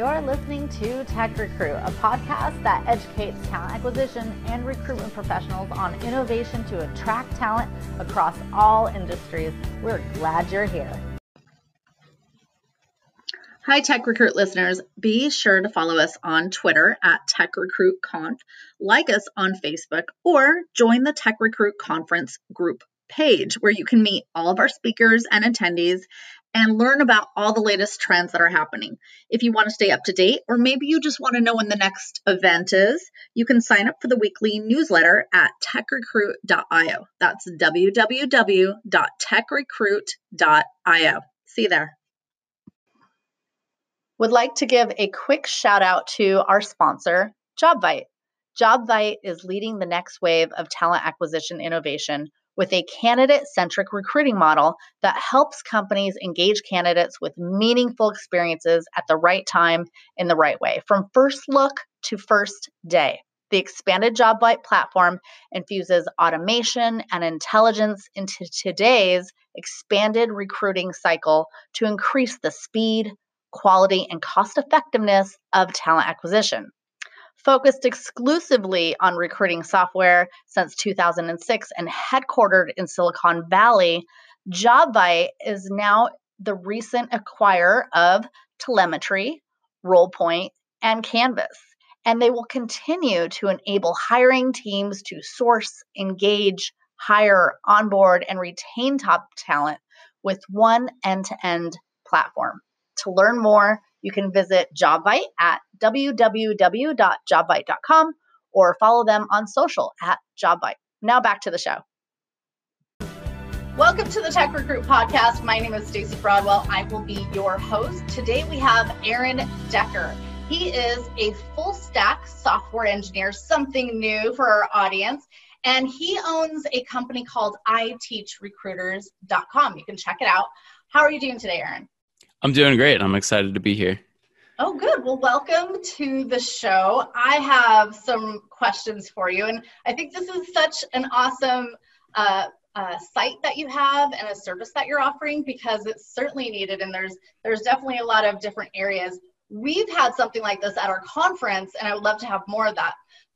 You're listening to Tech Recruit, a podcast that educates talent acquisition and recruitment professionals on innovation to attract talent across all industries. We're glad you're here. Hi, Tech Recruit listeners. Be sure to follow us on Twitter at Tech Recruit Conf, like us on Facebook, or join the Tech Recruit Conference group page where you can meet all of our speakers and attendees and learn about all the latest trends that are happening. If you want to stay up to date, or maybe you just want to know when the next event is, you can sign up for the weekly newsletter at techrecruit.io. That's www.techrecruit.io. See you there. Would like to give a quick shout out to our sponsor, JobVite. JobVite is leading the next wave of talent acquisition innovation with a candidate centric recruiting model that helps companies engage candidates with meaningful experiences at the right time in the right way, from first look to first day. The expanded JobVite platform infuses automation and intelligence into today's expanded recruiting cycle to increase the speed, quality, and cost effectiveness of talent acquisition. Focused exclusively on recruiting software since 2006 and headquartered in Silicon Valley, JobVite is now the recent acquirer of Talemetry, RolePoint, and Canvas. And they will continue to enable hiring teams to source, engage, hire, onboard, and retain top talent with one end to end platform. To learn more, you can visit JobVite at www.jobvite.com or follow them on social at JobVite. Now back to the show. Welcome to the Tech Recruit Podcast. My name is Stacey Broadwell. I will be your host. Today we have Aaron Decker. He is a full stack software engineer, something new for our audience. And he owns a company called iteachrecruiters.com. You can check it out. How are you doing today, Aaron? I'm doing great. I'm excited to be here. Oh, good. Well, welcome to the show. I have some questions for you, and I think this is such an awesome uh, uh, site that you have and a service that you're offering because it's certainly needed, and there's there's definitely a lot of different areas. We've had something like this at our conference, and I would love to have more of that.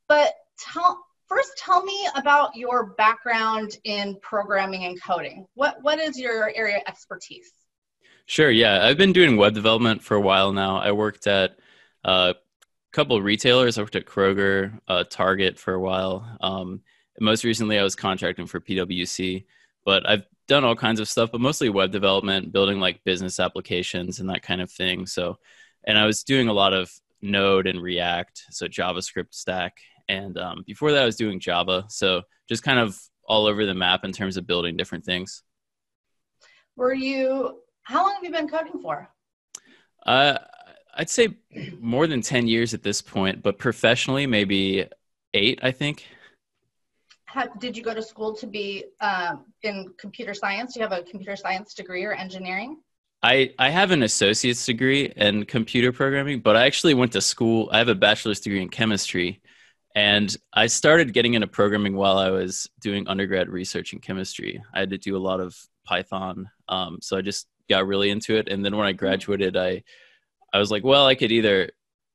But tell first, tell me about your background in programming and coding. What what is your area of expertise? Sure. Yeah, I've been doing web development for a while now. I worked at uh, a couple retailers. I worked at Kroger, uh, Target for a while. Um, most recently, I was contracting for PwC. But I've done all kinds of stuff, but mostly web development, building like business applications and that kind of thing. So, and I was doing a lot of Node and React, so JavaScript stack. And um, before that, I was doing Java. So just kind of all over the map in terms of building different things. Were you how long have you been coding for? Uh, I'd say more than 10 years at this point, but professionally, maybe eight, I think. How, did you go to school to be um, in computer science? Do you have a computer science degree or engineering? I, I have an associate's degree in computer programming, but I actually went to school. I have a bachelor's degree in chemistry. And I started getting into programming while I was doing undergrad research in chemistry. I had to do a lot of Python. Um, so I just got really into it. And then when I hmm. graduated, I I was like, well, I could either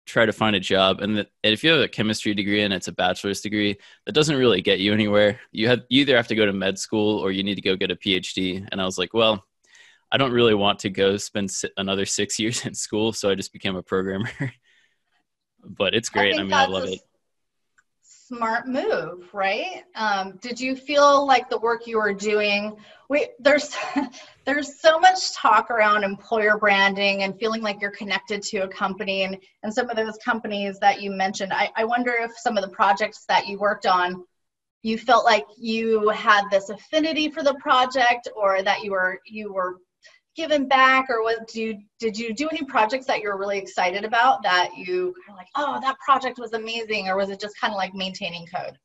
try to find a job, and, the, and if you have a chemistry degree and it's a bachelor's degree, that doesn't really get you anywhere. You have you either have to go to med school or you need to go get a PhD. And I was like, well, I don't really want to go spend another six years in school, so I just became a programmer. but it's great. I, I mean, I love it smart move, right? Um, did you feel like the work you were doing? We, there's there's so much talk around employer branding and feeling like you're connected to a company and, and some of those companies that you mentioned. I, I wonder if some of the projects that you worked on, you felt like you had this affinity for the project or that you were you were given back or what do you did you do any projects that you're really excited about that you kind of like oh that project was amazing or was it just kind of like maintaining code?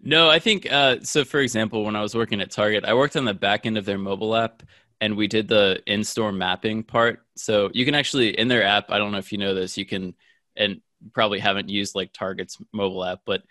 No i think uh, so for example when i was working at target i worked on the back end of their mobile app and we did the in-store mapping part. So you can actually in their app i don't know if you know this you can and probably haven't used like target's mobile app but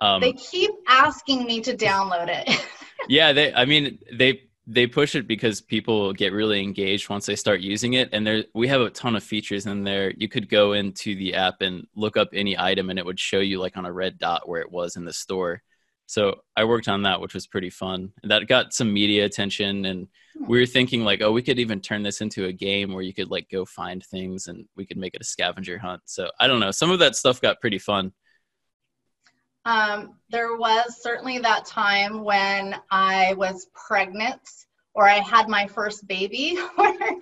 um, they keep asking me to download it. Yeah they i mean they they push it because people get really engaged once they start using it. And there we have a ton of features in there. You could go into the app and look up any item and it would show you like on a red dot where it was in the store. So i worked on that which was pretty fun. And that got some media attention and hmm. we were thinking like oh we could even turn this into a game where you could like go find things and we could make it a scavenger hunt. So i don't know. Some of that stuff got pretty fun um, there was certainly that time when I was pregnant or I had my first baby where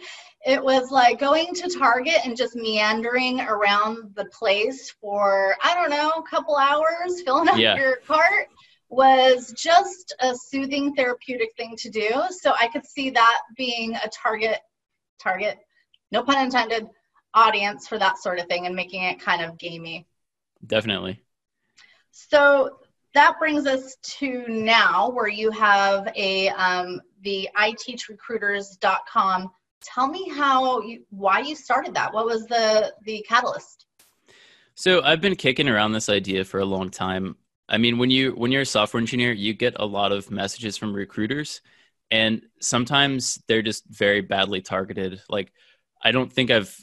it was like going to Target and just meandering around the place for, I don't know, a couple hours, filling up yeah. your cart was just a soothing therapeutic thing to do. So I could see that being a target, target, no pun intended, audience for that sort of thing and making it kind of gamey. Definitely. So that brings us to now where you have a um, the iteachrecruiters.com. Tell me how you, why you started that. What was the the catalyst? So I've been kicking around this idea for a long time. I mean, when you when you're a software engineer, you get a lot of messages from recruiters, and sometimes they're just very badly targeted. Like, I don't think I've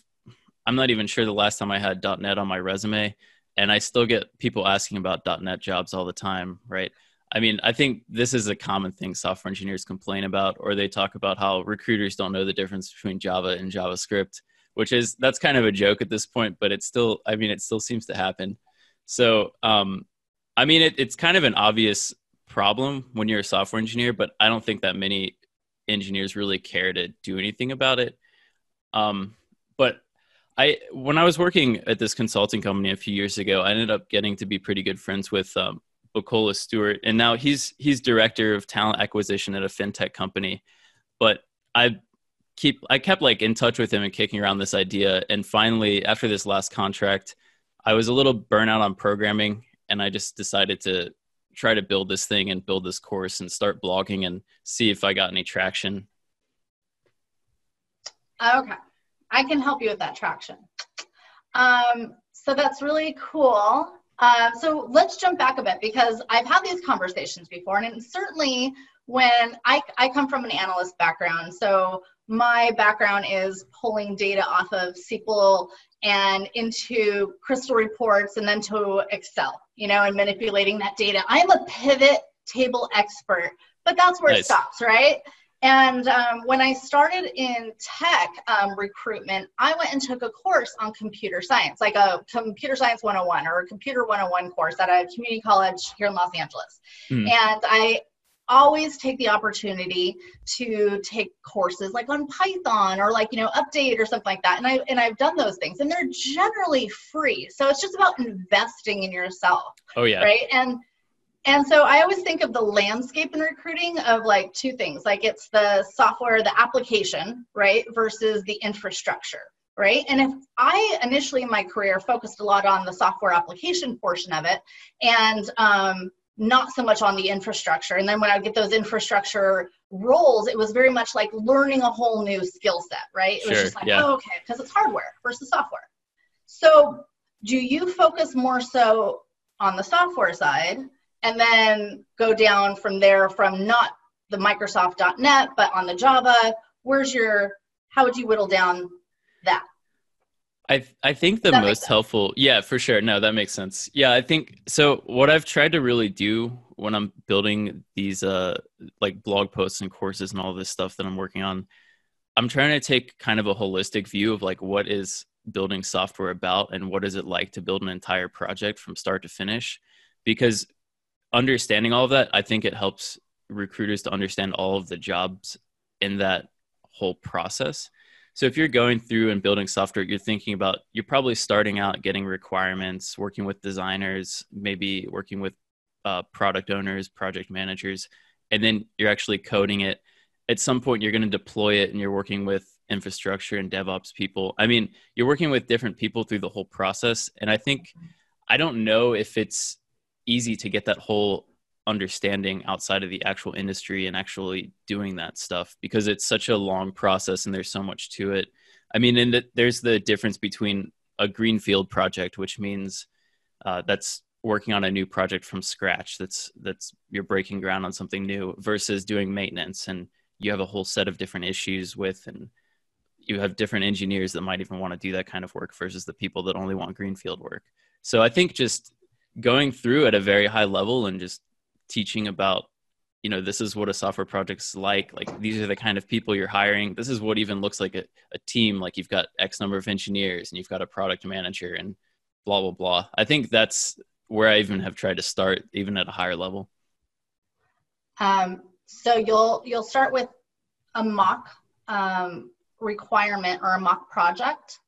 I'm not even sure the last time I had .NET on my resume and I still get people asking about .NET jobs all the time, right? I mean, I think this is a common thing software engineers complain about, or they talk about how recruiters don't know the difference between Java and JavaScript, which is that's kind of a joke at this point, but it's still, I mean, it still seems to happen. So, um, I mean, it, it's kind of an obvious problem when you're a software engineer, but I don't think that many engineers really care to do anything about it. Um, but I when I was working at this consulting company a few years ago, I ended up getting to be pretty good friends with um, Bukola Stewart, and now he's he's director of talent acquisition at a fintech company. But I keep I kept like in touch with him and kicking around this idea, and finally after this last contract, I was a little burnout on programming, and I just decided to try to build this thing and build this course and start blogging and see if I got any traction. Okay. I can help you with that traction. Um, so that's really cool. Uh, so let's jump back a bit because I've had these conversations before, and certainly when I, I come from an analyst background, so my background is pulling data off of SQL and into crystal reports and then to Excel, you know, and manipulating that data. I'm a pivot table expert, but that's where nice. it stops, right? And um, when I started in tech um, recruitment, I went and took a course on computer science, like a computer science 101 or a computer 101 course at a community college here in Los Angeles. Mm. And I always take the opportunity to take courses like on Python or like, you know, update or something like that. And I and I've done those things and they're generally free. So it's just about investing in yourself. Oh yeah. Right. And and so I always think of the landscape in recruiting of like two things like it's the software, the application, right, versus the infrastructure, right? And if I initially in my career focused a lot on the software application portion of it and um, not so much on the infrastructure. And then when I get those infrastructure roles, it was very much like learning a whole new skill set, right? It sure, was just like, yeah. oh, okay, because it's hardware versus software. So do you focus more so on the software side and then go down from there from not the Microsoft.NET, but on the Java. Where's your, how would you whittle down that? I I think the most helpful, yeah, for sure. No, that makes sense. Yeah, I think so. What I've tried to really do when I'm building these uh like blog posts and courses and all this stuff that I'm working on, I'm trying to take kind of a holistic view of like what is building software about and what is it like to build an entire project from start to finish, because understanding all of that, I think it helps recruiters to understand all of the jobs in that whole process. So if you're going through and building software, you're thinking about you're probably starting out getting requirements, working with designers, maybe working with uh, product owners, project managers, and then you're actually coding it. At some point, you're going to deploy it, and you're working with infrastructure and DevOps people. I mean, you're working with different people through the whole process, and I think I don't know if it's easy to get that whole understanding outside of the actual industry and actually doing that stuff because it's such a long process and there's so much to it. I mean, and the, there's the difference between a greenfield project, which means uh, that's working on a new project from scratch. That's that's you're breaking ground on something new versus doing maintenance and you have a whole set of different issues with and you have different engineers that might even want to do that kind of work versus the people that only want greenfield work so i think just going through at a very high level and just teaching about you know this is what a software project's like like these are the kind of people you're hiring. This is what even looks like a, a team like you've got x number of engineers and you've got a product manager and blah blah blah. I think that's where i even have tried to start even at a higher level. Um, so you'll you'll start with a mock um, requirement or a mock project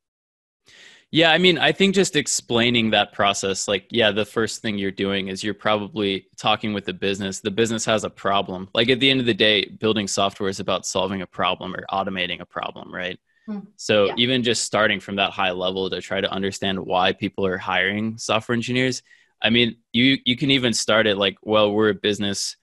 yeah, I mean, I think just explaining that process, like, yeah, the first thing you're doing is you're probably talking with the business. The business has a problem. Like, at the end of the day, building software is about solving a problem or automating a problem, right? Mm, so, yeah. even just starting from that high level to try to understand why people are hiring software engineers, I mean, you you can even start it like, well, we're a business.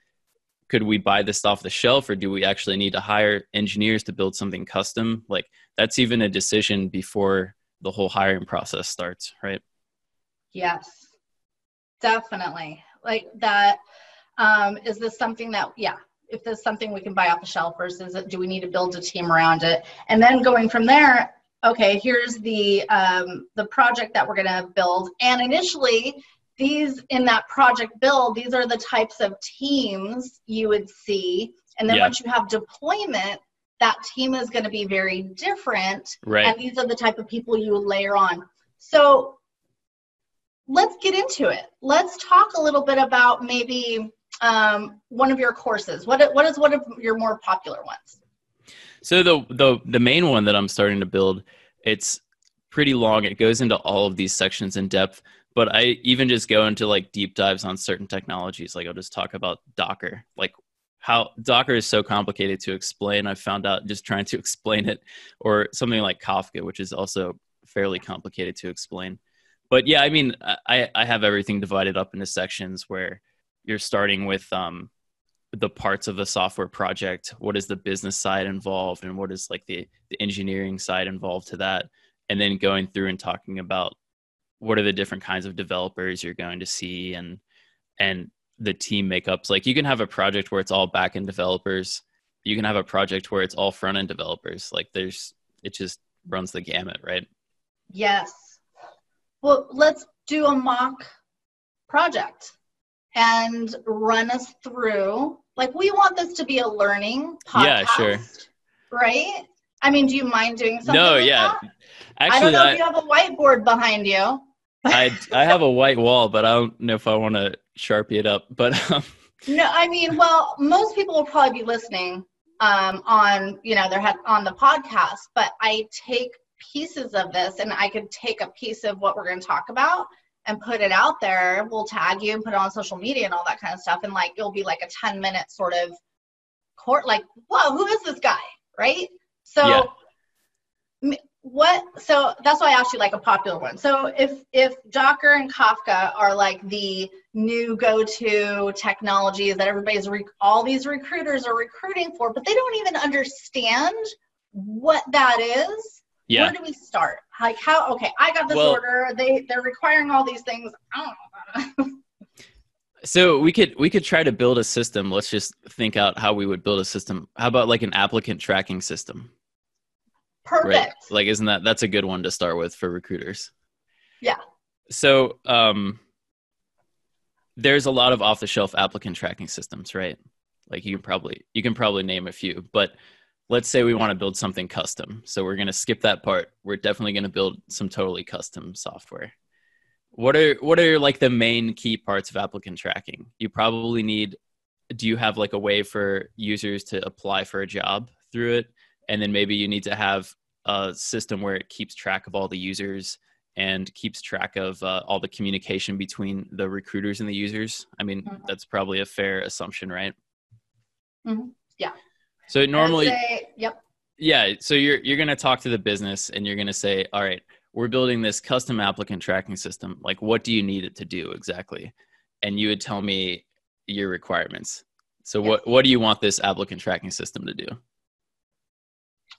Could we buy this off the shelf, or do we actually need to hire engineers to build something custom? Like, that's even a decision before the whole hiring process starts, right? Yes, definitely. Like that. Um, is this something that, yeah, if there's something we can buy off the shelf versus it, do we need to build a team around it? And then going from there, okay, here's the um, the project that we're going to build. And initially, these in that project build, these are the types of teams you would see. And then yeah. once you have deployment, that team is going to be very different. Right. And these are the type of people you layer on. So let's get into it. Let's talk a little bit about maybe um, one of your courses. What, what is one of your more popular ones? So the, the, the main one that I'm starting to build, it's pretty long. It goes into all of these sections in depth, but I even just go into like deep dives on certain technologies. Like I'll just talk about Docker, like how Docker is so complicated to explain. I found out just trying to explain it, or something like Kafka, which is also fairly complicated to explain. But yeah, I mean, I, I have everything divided up into sections where you're starting with um, the parts of the software project. What is the business side involved, and what is like the, the engineering side involved to that, and then going through and talking about what are the different kinds of developers you're going to see and and the team makeups. Like you can have a project where it's all back end developers. You can have a project where it's all front end developers. Like there's it just runs the gamut, right? Yes. Well, let's do a mock project and run us through. Like we want this to be a learning podcast. Yeah, sure. Right? I mean, do you mind doing something? No, like yeah. That? Actually, I don't know I, if you have a whiteboard behind you. I I have a white wall, but I don't know if I want to sharpie it up. But um, no, I mean, well, most people will probably be listening um, on you know they're on the podcast, but I take pieces of this, and I could take a piece of what we're going to talk about and put it out there. We'll tag you and put it on social media and all that kind of stuff, and like it'll be like a ten minute sort of court, like, whoa, who is this guy, right? So. Yeah what so that's why i asked you like a popular one. So if if docker and kafka are like the new go-to technologies that everybody's re- all these recruiters are recruiting for but they don't even understand what that is yeah. where do we start? Like how okay i got this well, order. They they're requiring all these things. I don't know so we could we could try to build a system. Let's just think out how we would build a system. How about like an applicant tracking system Perfect. Right? Like, isn't that that's a good one to start with for recruiters? Yeah. So, um, there's a lot of off-the-shelf applicant tracking systems, right? Like you can probably you can probably name a few, but let's say we want to build something custom. So we're going to skip that part. We're definitely going to build some totally custom software. What are what are like the main key parts of applicant tracking? You probably need do you have like a way for users to apply for a job through it? And then maybe you need to have a system where it keeps track of all the users and keeps track of uh, all the communication between the recruiters and the users. I mean, mm-hmm. that's probably a fair assumption, right? Mm-hmm. Yeah. So normally, say, yep. Yeah. So you're you're going to talk to the business and you're going to say, all right, we're building this custom applicant tracking system. Like, what do you need it to do exactly? And you would tell me your requirements. So yes. what what do you want this applicant tracking system to do?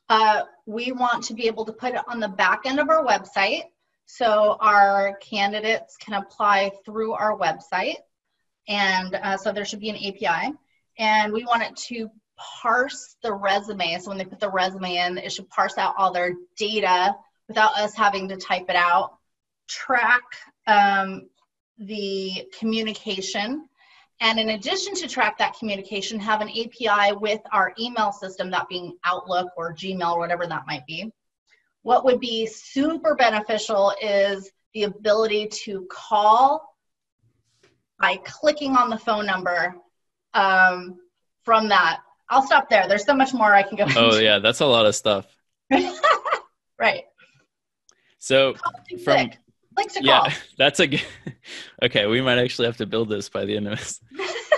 Uh, we want to be able to put it on the back end of our website so our candidates can apply through our website. And uh, so there should be an API. And we want it to parse the resume. So when they put the resume in, it should parse out all their data without us having to type it out, track um, the communication, and in addition to track that communication, have an API with our email system, that being Outlook or Gmail, or whatever that might be. What would be super beneficial is the ability to call by clicking on the phone number um, from that. I'll stop there. There's so much more I can go. Oh into. yeah, that's a lot of stuff. right. So from like to yeah, that's a okay. We might actually have to build this by the end of this.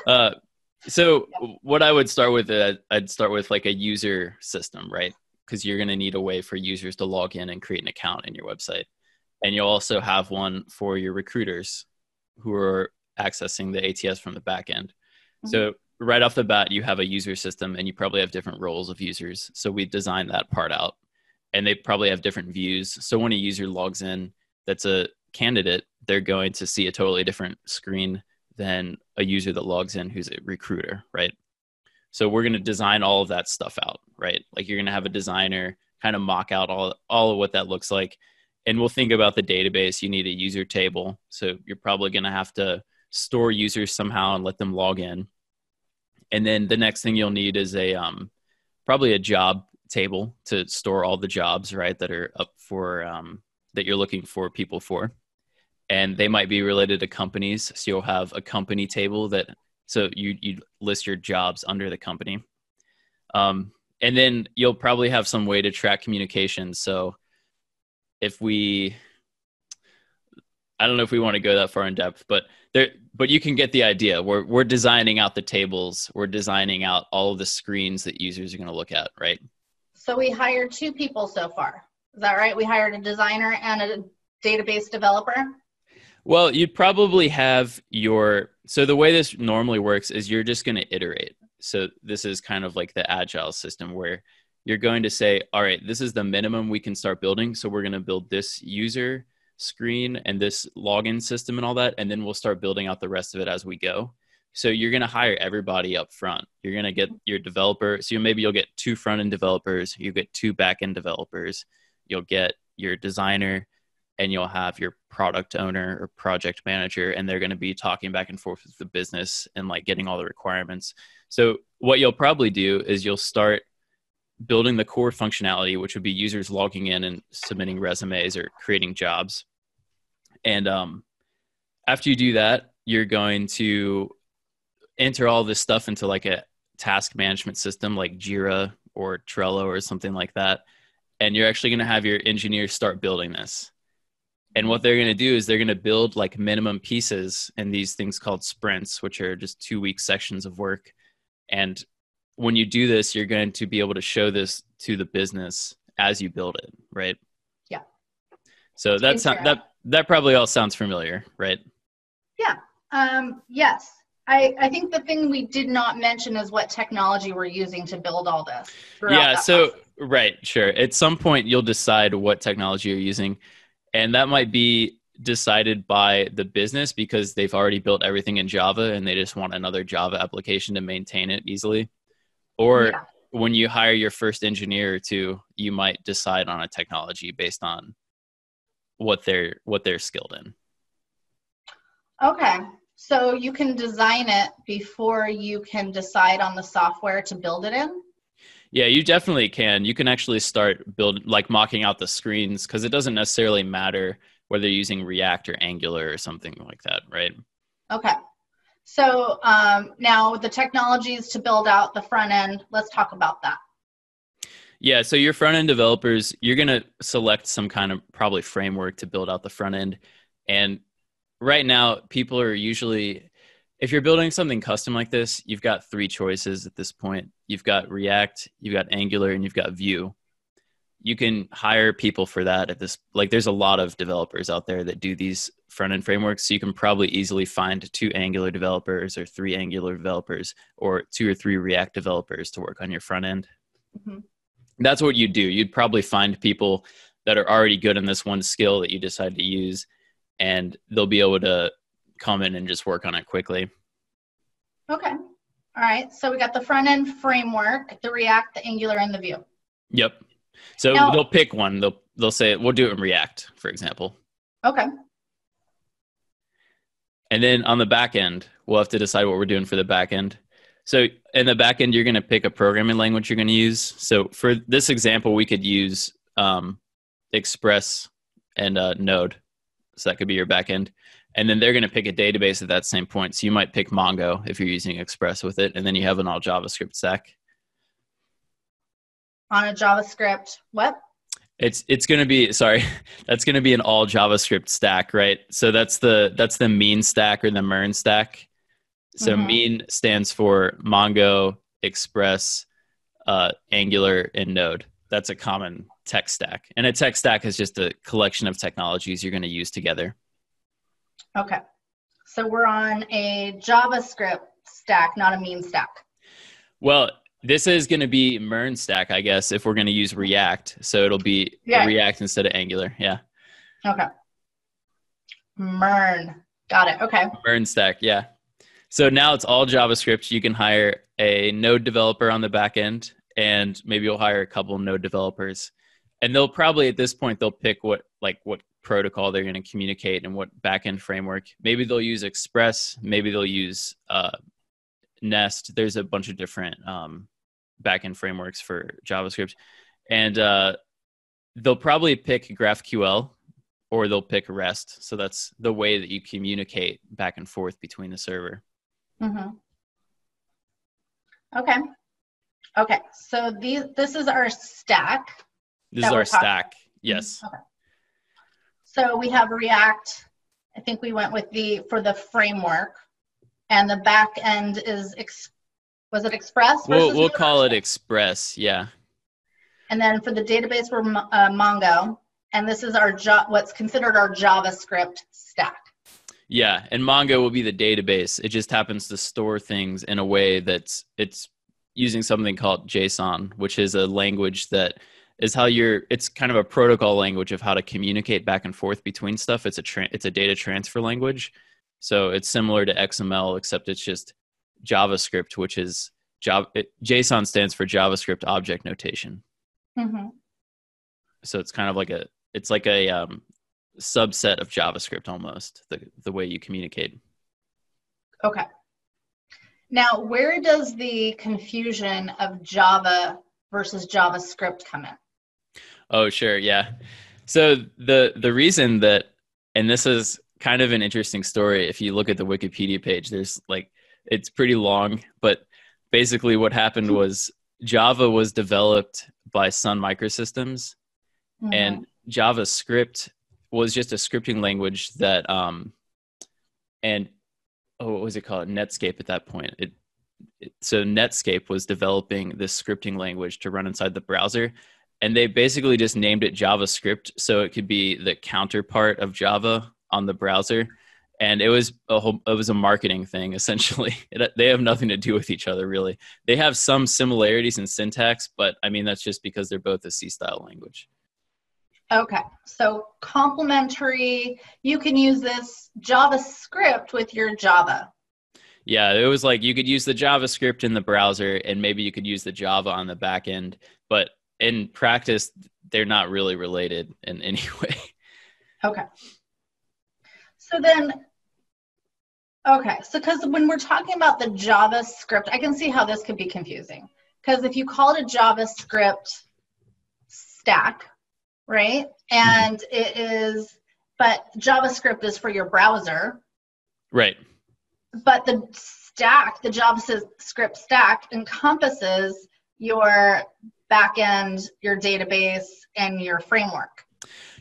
Uh, so yeah. what I would start with, uh, I'd start with like a user system, right? Because you're going to need a way for users to log in and create an account in your website, and you'll also have one for your recruiters who are accessing the ATS from the back end. Mm-hmm. So right off the bat, you have a user system, and you probably have different roles of users. So we designed that part out, and they probably have different views. So when a user logs in that's a candidate, they're going to see a totally different screen than a user that logs in who's a recruiter, right? So we're going to design all of that stuff out, right? Like you're going to have a designer kind of mock out all all of what that looks like. And we'll think about the database. You need a user table. So you're probably going to have to store users somehow and let them log in. And then the next thing you'll need is a um, probably a job table to store all the jobs, right, that are up for um, that you're looking for people for. And they might be related to companies so you'll have a company table that so you you list your jobs under the company. Um, and then you'll probably have some way to track communication. So if we i don't know if we want to go that far in depth but there but you can get the idea. We're, we're designing out the tables. We're designing out all of the screens that users are going to look at right? So we hired two people so far is that right? We hired a designer and a database developer. Well, you'd probably have your so the way this normally works is you're just going to iterate. So this is kind of like the agile system where you're going to say, all right, this is the minimum we can start building. So we're going to build this user screen and this login system and all that. And then we'll start building out the rest of it as we go. So you're going to hire everybody up front. You're going to get your developer. So maybe you'll get two front end developers, you get two back end developers, you'll get your designer and you'll have your product owner or project manager and they're going to be talking back and forth with the business and like getting all the requirements. So what you'll probably do is you'll start building the core functionality which would be users logging in and submitting resumes or creating jobs. And um, after you do that you're going to enter all this stuff into like a task management system like jira or trello or something like that and you're actually going to have your engineers start building this. And what they're going to do is they're going to build like minimum pieces in these things called sprints, which are just two week sections of work. And when you do this, you're going to be able to show this to the business as you build it, right? Yeah. So that's that that probably all sounds familiar, right? Yeah. Um, yes. I, I think the thing we did not mention is what technology we're using to build all this. Yeah. So process. Right, sure. At some point, you'll decide what technology you're using, and that might be decided by the business because they've already built everything in Java and they just want another Java application to maintain it easily. Or yeah. when you hire your first engineer or two, you might decide on a technology based on what they're what they're skilled in. Okay. So you can design it before you can decide on the software to build it in? Yeah, you definitely can. You can actually start build like mocking out the screens because it doesn't necessarily matter whether you're using React or Angular or something like that, right? Okay. So um, now the technologies to build out the front end, let's talk about that. Yeah, so your front end developers, you're going to select some kind of probably framework to build out the front end. And right now, people are usually if you're building something custom like this, you've got three choices at this point. You've got React, you've got Angular, and you've got Vue. You can hire people for that at this like there's a lot of developers out there that do these front end frameworks. So you can probably easily find two Angular developers or three Angular developers or two or three React developers to work on your front end. Mm-hmm. That's what you do. You'd probably find people that are already good in this one skill that you decide to use, and they'll be able to come in and just work on it quickly. Okay. All right. So we got the front end framework, the React, the Angular, and the Vue. Yep. So now, they'll pick one. They'll they'll say we'll do it in React, for example. Okay. And then on the back end, we'll have to decide what we're doing for the back end. So in the back end, you're going to pick a programming language you're going to use. So for this example, we could use um, Express and uh, Node. So that could be your back end. And then they're going to pick a database at that same point. So you might pick Mongo if you're using Express with it, and then you have an all JavaScript stack. On a JavaScript, what? It's it's going to be sorry, that's going to be an all JavaScript stack, right? So that's the that's the mean stack or the MERN stack. So mm-hmm. mean stands for Mongo, Express, uh, Angular, and Node. That's a common tech stack, and a tech stack is just a collection of technologies you're going to use together. Okay, so we're on a JavaScript stack, not a mean stack. Well, this is going to be MERN stack, I guess, if we're going to use React. So it'll be yeah. React instead of Angular. Yeah. Okay. MERN. Got it. Okay. MERN stack. Yeah. So now it's all JavaScript. You can hire a Node developer on the back end, and maybe you'll hire a couple Node developers. And they'll probably at this point they'll pick what like what protocol they're going to communicate and what backend framework. Maybe they'll use Express. Maybe they'll use uh, Nest. There's a bunch of different um, backend frameworks for JavaScript, and uh, they'll probably pick GraphQL or they'll pick REST. So that's the way that you communicate back and forth between the server. Mm-hmm. Okay. Okay. So these this is our stack. This is our stack. Yes. Okay. So we have React. I think we went with the for the framework and the back end is ex- was it Express? We'll, we'll call it Express, yeah. And then for the database, we're uh, Mongo, and this is our jo- what's considered our JavaScript stack. Yeah, and Mongo will be the database. It just happens to store things in a way that's it's using something called JSON, which is a language that is how you're it's kind of a protocol language of how to communicate back and forth between stuff. It's a tra- it's a data transfer language. So it's similar to XML, except it's just JavaScript, which is Java, it, JSON stands for JavaScript Object Notation. Mm-hmm. So it's kind of like a it's like a um, subset of JavaScript almost the the way you communicate. Okay. Now, where does the confusion of Java versus JavaScript come in? Oh, sure, yeah. So the the reason that and this is kind of an interesting story. If you look at the Wikipedia page, there's like it's pretty long, but basically what happened was Java was developed by Sun Microsystems, mm-hmm. and JavaScript was just a scripting language that um and oh what was it called Netscape at that point. It, it so Netscape was developing this scripting language to run inside the browser and they basically just named it JavaScript so it could be the counterpart of Java on the browser. And it was a whole, it was a marketing thing essentially. It, they have nothing to do with each other really. They have some similarities in syntax but i mean that's just because they're both a c style language. Okay so complementary you can use this javascript with your java. Yeah it was like you could use the javascript in the browser and maybe you could use the java on the back end but in practice they're not really related in any way okay so then, okay, so because when we're talking about the JavaScript, I can see how this could be confusing. Because if you call it a JavaScript stack, right, and it is, but JavaScript is for your browser. Right. But the stack, the JavaScript stack encompasses your backend, your database, and your framework.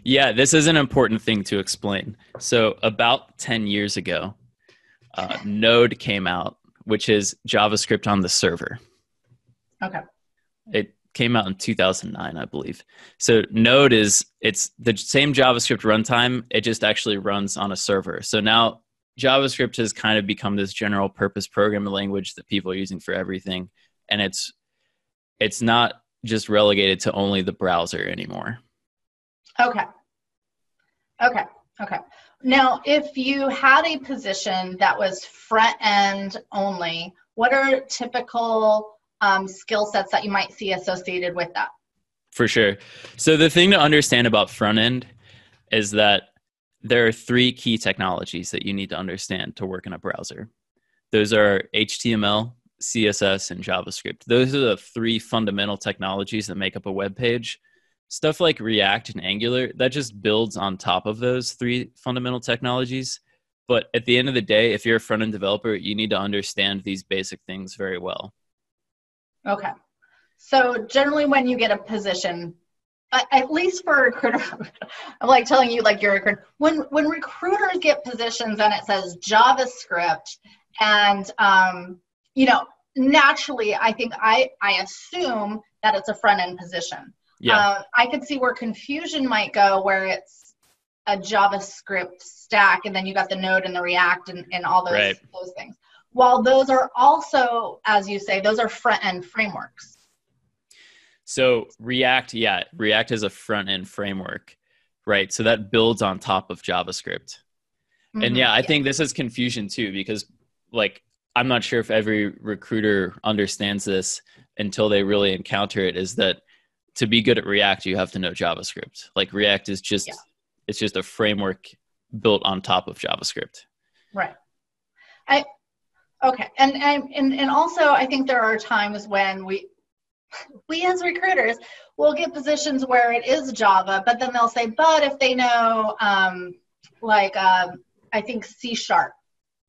Yeah, this is an important thing to explain. So, about 10 years ago, uh, Node came out, which is JavaScript on the server. Okay. It came out in 2009, I believe. So, Node is it's the same JavaScript runtime, it just actually runs on a server. So, now JavaScript has kind of become this general purpose programming language that people are using for everything and it's it's not just relegated to only the browser anymore. Okay. Okay. Okay. Now, if you had a position that was front end only, what are typical um, skill sets that you might see associated with that? For sure. So the thing to understand about front end is that there are three key technologies that you need to understand to work in a browser. Those are HTML, CSS, and JavaScript. Those are the three fundamental technologies that make up a web page. Stuff like React and Angular, that just builds on top of those three fundamental technologies. But at the end of the day, if you're a front end developer, you need to understand these basic things very well. Okay. So generally, when you get a position, at least for a recruiter, I'm like telling you, like you're a recruiter. When when recruiters get positions and it says JavaScript, and um, you know, naturally, I think I I assume that it's a front end position. Yeah. Uh, I could see where confusion might go, where it's a JavaScript stack, and then you got the Node and the React and, and all those Right. those things. While those are also, as you say, those are front end frameworks. So React, yeah, React is a front end framework, right? So that builds on top of JavaScript. And Mhm. yeah, I think this is confusion too because like I'm not sure if every recruiter understands this until they really encounter it is that to be good at React you have to know JavaScript. Like React is just Yeah. it's just a framework built on top of JavaScript. Right. I okay, and and and and also I think there are times when we we as recruiters will get positions where it is Java, but then they'll say, but if they know um, like um, I think C sharp,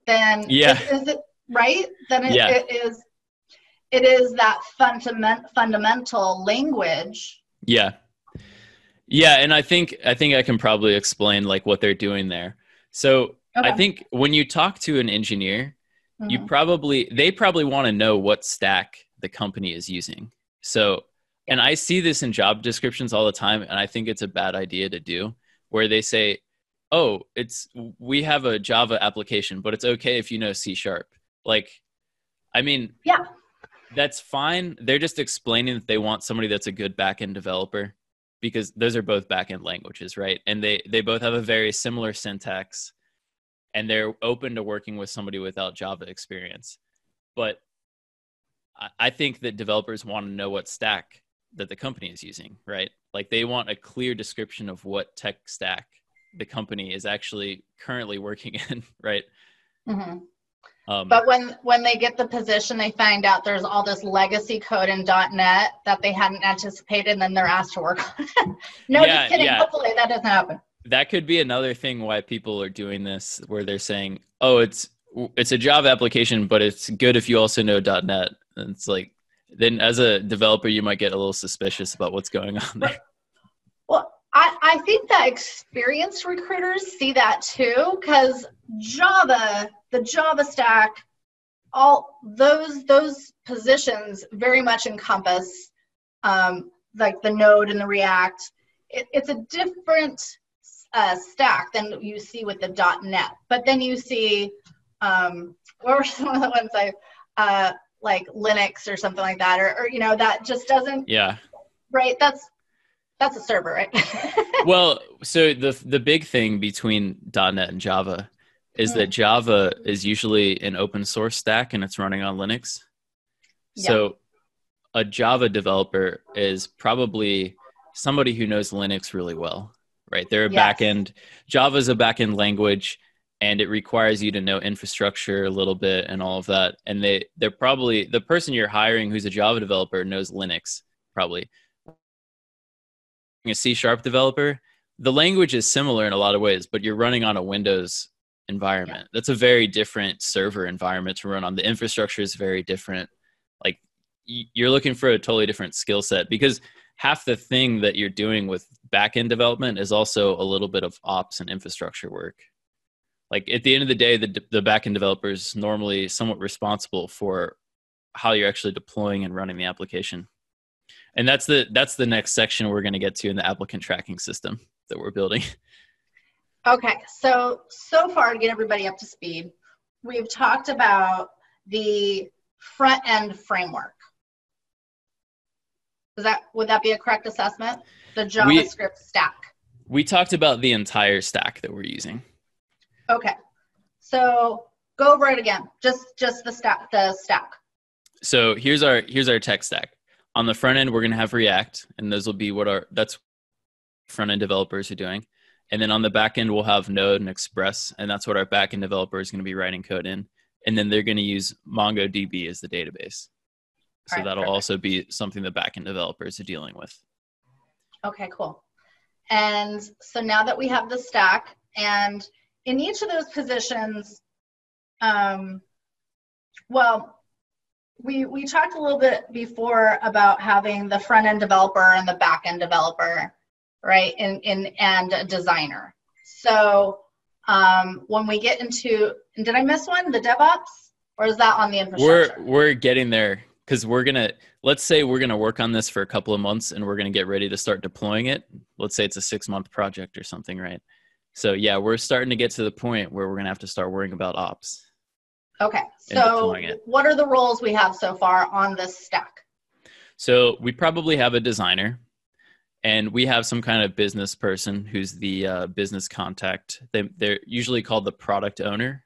then Yeah. is, is it right? Then it, Yeah. it is it is that fundament, fundamental language. Yeah. Yeah, and I think I think I can probably explain like what they're doing there. So I think when you talk to an engineer, you Mhm. probably they probably want to know what stack the company is using so and i see this in job descriptions all the time and i think it's a bad idea to do where they say oh it's we have a java application but it's okay if you know c sharp like i mean Yeah. that's fine they're just explaining that they want somebody that's a good backend developer because those are both backend languages right and they they both have a very similar syntax and they're open to working with somebody without Java experience. But I- I think that developers want to know what stack that the company is using, right? Like they want a clear description of what tech stack the company is actually currently working in, right? Mhm. Um, But when when they get the position, they find out there's all this legacy code in .NET that they hadn't anticipated, and then they're asked to work on it. no, Yeah, just kidding. yeah. Hopefully that doesn't happen. that could be another thing why people are doing this, where they're saying, "Oh, it's it's a Java application, but it's good if you also know .NET." And it's like, then as a developer, you might get a little suspicious about what's going on there. Well, I, I think that experienced recruiters see that too, because Java, the Java stack, all those those positions very much encompass um, like the Node and the React. It, it's a different uh, stack than you see with the .NET. But then you see, um, what were some of the ones I uh, like Linux or something like that, or, or you know that just doesn't Yeah. right. That's that's a server, right? well, so the the big thing between .NET and Java is that hmm. Java is usually an open source stack and it's running on Linux. So a Java developer is probably somebody who knows Linux really well, right? They're a Yes. backend. Java is a backend language and it requires you to know infrastructure a little bit and all of that. And they they're probably the person you're hiring who's a Java developer knows Linux probably. A C sharp developer, the language is similar in a lot of ways, but you're running on a Windows environment. That's a very different server environment to run on. The infrastructure is very different. Like you're looking for a totally different skill set because half the thing that you're doing with backend development is also a little bit of ops and infrastructure work. Like at the end of the day, the the backend developer is normally somewhat responsible for how you're actually deploying and running the application. And that's the that's the next section we're going to get to in the applicant tracking system that we're building. Okay, so so far to get everybody up to speed, we've talked about the front end framework. Is that would that be a correct assessment? The JavaScript stack. We talked about the entire stack that we're using. Okay, so go over it again. Just just the stack. The stack. So here's our here's our tech stack. On the front end, we're going to have React, and those will be what our that's front end developers are doing. And then on the back end, we'll have Node and Express, and that's what our back end developer is going to be writing code in. And then they're going to use MongoDB as the database. So right, that'll perfect. also be something the back end developers are dealing with. Okay, cool. And so now that we have the stack, and in each of those positions, um, well, we we talked a little bit before about having the front end developer and the back end developer, right? And in and a designer. So um, when we get into, did I miss one? The DevOps, or is that on the infrastructure? We're we're getting there because we're gonna let's say we're gonna work on this for a couple of months and we're gonna get ready to start deploying it. Let's say it's a six month project or something, right? So yeah, we're starting to get to the point where we're gonna have to start worrying about ops. Okay, so what are the roles we have so far on this stack? So we probably have a designer, and we have some kind of business person who's the uh, business contact. They, they're usually called the product owner,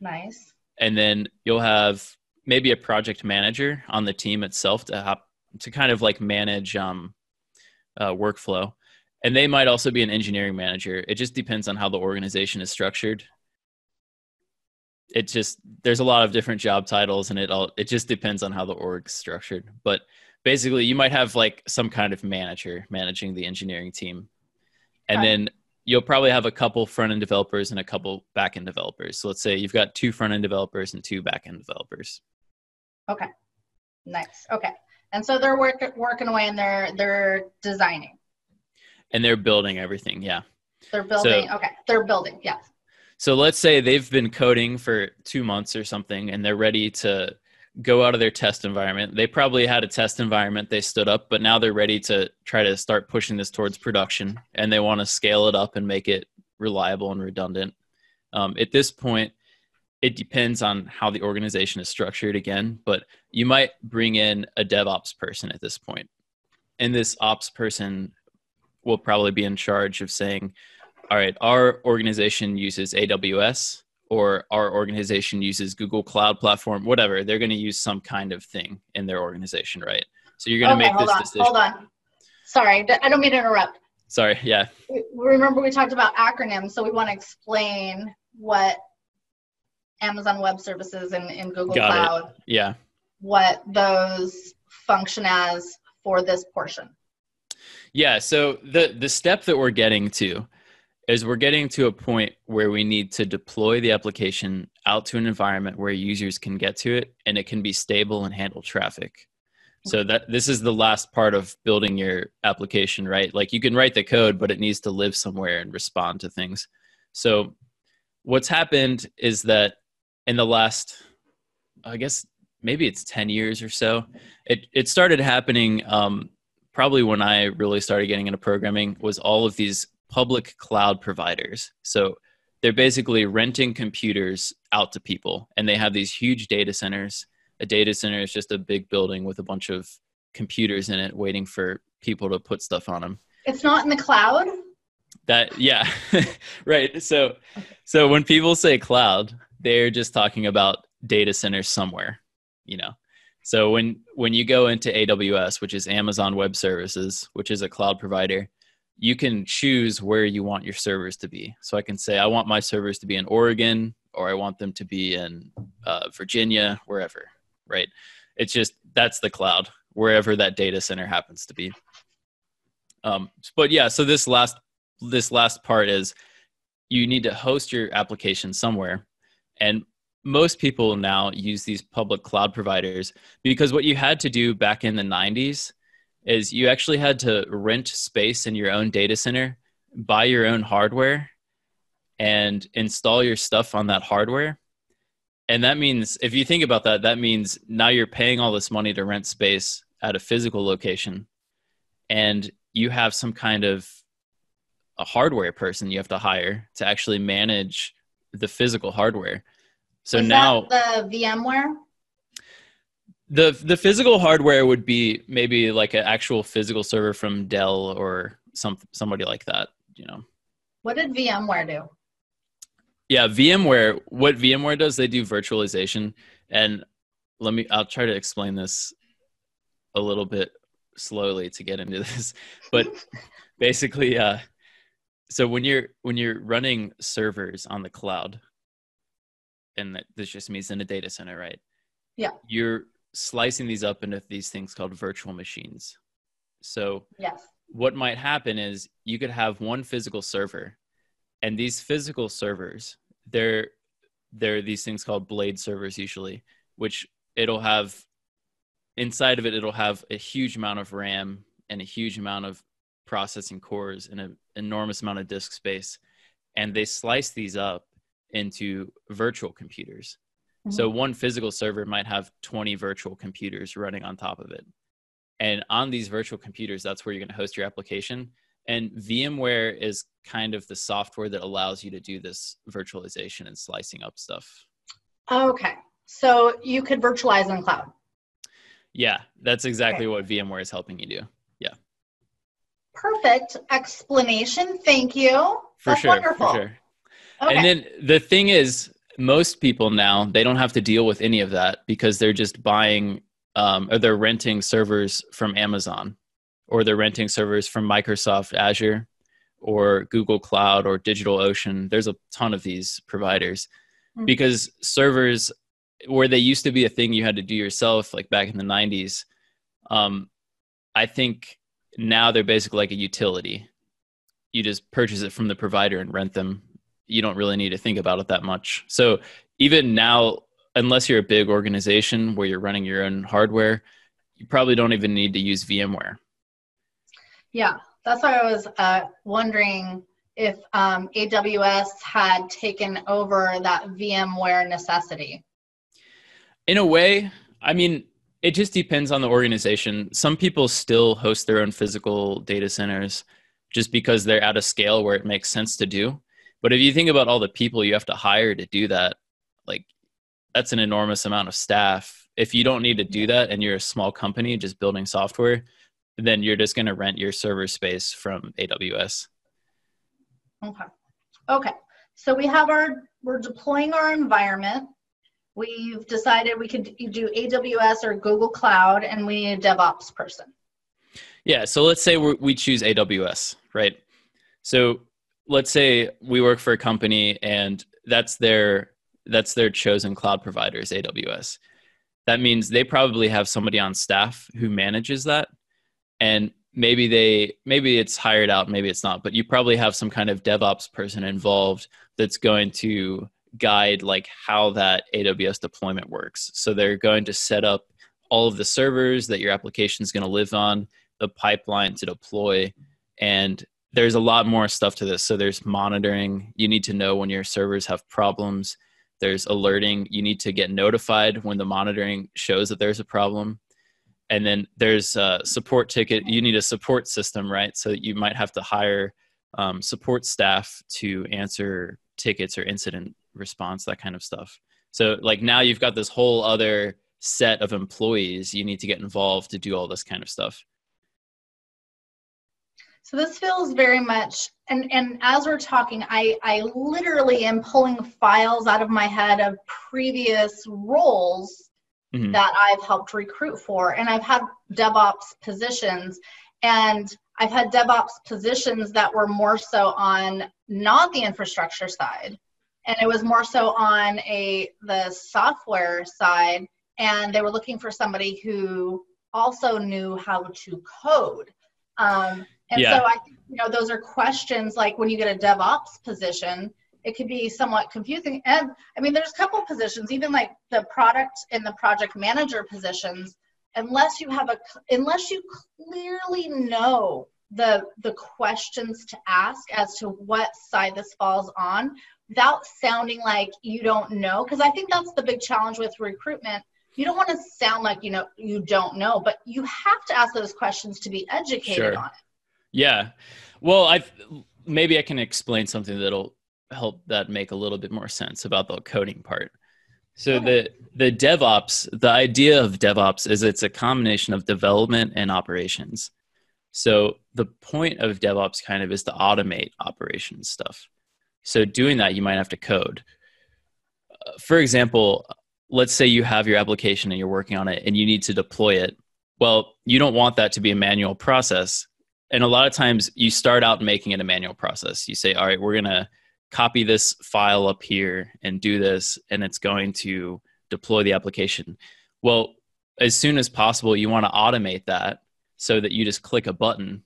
Nice. and then you'll have maybe a project manager on the team itself to have to kind of like manage um, uh, workflow, and they might also be an engineering manager. It just depends on how the organization is structured. It just there's a lot of different job titles, and it all it just depends on how the org's structured. But basically, you might have like some kind of manager managing the engineering team, and Okay. then you'll probably have a couple front end developers and a couple back end developers. So let's say you've got two front end developers and two back end developers. OK. Nice. Okay. And so they're work, working away and they're they're designing. And they're building everything. Yeah. They're building. okay. They're building. Yes. So let's say they've been coding for two months or something and they're ready to go out of their test environment. They probably had a test environment they stood up, but now they're ready to try to start pushing this towards production and they want to scale it up and make it reliable and redundant. Um, at this point, it depends on how the organization is structured again, but you might bring in a DevOps person at this point. And this ops person will probably be in charge of saying, all right, our organization uses AWS or our organization uses Google Cloud Platform, whatever. They're going to use some kind of thing in their organization, right? So you're going to okay. make this on. decision. Hold on. Sorry, I don't mean to interrupt. Sorry, yeah. Remember we talked about acronyms, so we want to explain what Amazon Web Services and, and Google Got it. Cloud, Yeah. what those function as for this portion. Yeah, so the the step that we're getting to is we're getting to a point where we need to deploy the application out to an environment where users can get to it and it can be stable and handle traffic. So that this is the last part of building your application, right? Like you can write the code, but it needs to live somewhere and respond to things. So what's happened is that in the last I guess maybe it's 10 years or so, it it started happening um probably when I really started getting into programming was all of these public cloud providers. So they're basically renting computers out to people and they have these huge data centers. A data center is just a big building with a bunch of computers in it waiting for people to put stuff on them. It's not in the cloud. That yeah. right. So so when people say cloud, they're just talking about data centers somewhere, you know. So when when you go into AWS, which is Amazon Web Services, which is a cloud provider, you can choose where you want your servers to be. So I can say I want my servers to be in Oregon or I want them to be in uh, Virginia, wherever, right? It's just that's the cloud, wherever that data center happens to be. Um, but yeah, so this last this last part is you need to host your application somewhere, and most people now use these public cloud providers because what you had to do back in the 90s is you actually had to rent space in your own data center, buy your own hardware, and install your stuff on that hardware. And that means, if you think about that, that means now you're paying all this money to rent space at a physical location, and you have some kind of a hardware person you have to hire to actually manage the physical hardware. So Is now that the VMware. The the physical hardware would be maybe like an actual physical server from Dell or some somebody like that, you know. What did VMware do? Yeah, VMware, what VMware does, they do virtualization and let me i'll try to explain this a little bit slowly to get into this but basically uh so when you're when you're running servers on the cloud and that this just means in a data center right Yeah. you're slicing these up into these things called virtual machines. So Yes. what might happen is you could have one physical server and these physical servers they're they're these things called blade servers usually which it'll have inside of it it'll have a huge amount of ram and a huge amount of processing cores and an enormous amount of disk space. And they slice these up into virtual computers Mm-hmm. so one physical server might have 20 virtual computers running on top of it. And on these virtual computers, that's where you're going to host your application. And VMware is kind of the software that allows you to do this virtualization and slicing up stuff. Okay. So you could virtualize on cloud. Yeah, that's exactly Okay. what VMware is helping you do. Yeah. Perfect explanation. Thank you. For That's sure. wonderful. For sure. Okay. And then the thing is, most people now they don't have to deal with any of that because they're just buying um, or they're renting servers from Amazon or they're renting servers from Microsoft Azure or Google Cloud or DigitalOcean. There's a ton of these providers Mhm. because servers where they used to be a thing you had to do yourself, like back in the 90s. Um, I think now they're basically like a utility. You just purchase it from the provider and rent them. You don't really need to think about it that much. So even now, unless you're a big organization where you're running your own hardware, you probably don't even need to use VMware. yeah, that's why I was uh, wondering if um, AWS had taken over that VMware necessity. In a way, I mean, it just depends on the organization. Some people still host their own physical data centers just because they're at a scale where it makes sense to do. But if you think about all the people you have to hire to do that, like that's an enormous amount of staff. If you don't need to do that and you're a small company just building software, then you're just going to rent your server space from AWS. Okay. Okay. So we have our, we're deploying our environment. We've decided we could do AWS or Google Cloud, and we need a DevOps person. Yeah. So let's say we we choose AWS, right? So let's say we work for a company and that's their that's their chosen cloud provider is AWS. That means they probably have somebody on staff who manages that, and maybe they maybe it's hired out, maybe it's not, but you probably have some kind of DevOps person involved that's going to guide like how that AWS deployment works. So they're going to set up all of the servers that your application is going to live on the pipeline to deploy and there's a lot more stuff to this. So there's monitoring. You need to know when your servers have problems. There's alerting. You need to get notified when the monitoring shows that there's a problem. And then there's a support ticket. You need a support system right? So you might have to hire um, support staff to answer tickets or incident response that kind of stuff. So like now you've got this whole other set of employees. You need to get involved to do all this kind of stuff So this feels very much, and, and as we're talking, I, I literally am pulling files out of my head of previous roles Mhm. that I've helped recruit for. And I've had DevOps positions, and I've had DevOps positions that were more so on not the infrastructure side, and it was more so on a the software side, and they were looking for somebody who also knew how to code. Um, and Yeah. so I think you know those are questions like when you get a DevOps position, it could be somewhat confusing. And I mean, there's a couple positions, even like the product and the project manager positions, unless you have a unless you clearly know the the questions to ask as to what side this falls on without sounding like you don't know because i think that's the big challenge with recruitment you don't want to sound like you know you don't know but you have to ask those questions to be educated Sure. on it Yeah. Well, I maybe I can explain something that'll help that make a little bit more sense about the coding part. So the the DevOps, the idea of DevOps is it's a combination of development and operations. So the point of DevOps kind of is to automate operations stuff. So doing that, you might have to code. Uh, for example, let's say you have your application and you're working on it and you need to deploy it. Well, you don't want that to be a manual process. And a lot of times you start out making it a manual process. You say, all right, we're going to copy this file up here and do this, and it's going to deploy the application. Well, as soon as possible, you want to automate that so that you just click a button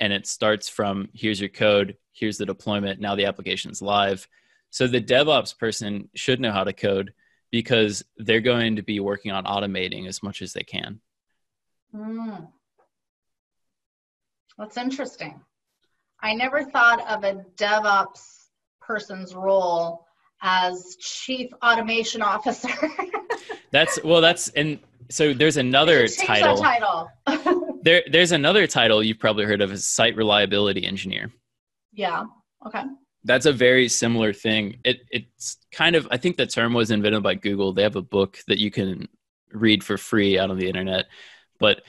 and it starts from here's your code, here's the deployment, now the application's live. So the DevOps person should know how to code because they're going to be working on automating as much as they can. Mm. That's interesting. I never thought of a DevOps person's role as chief automation officer. that's well that's and so there's another title. title. there there's another title you've probably heard of as site reliability engineer. Yeah. Okay. That's a very similar thing. It it's kind of I think the term was invented by Google. They have a book that you can read for free out on the internet. But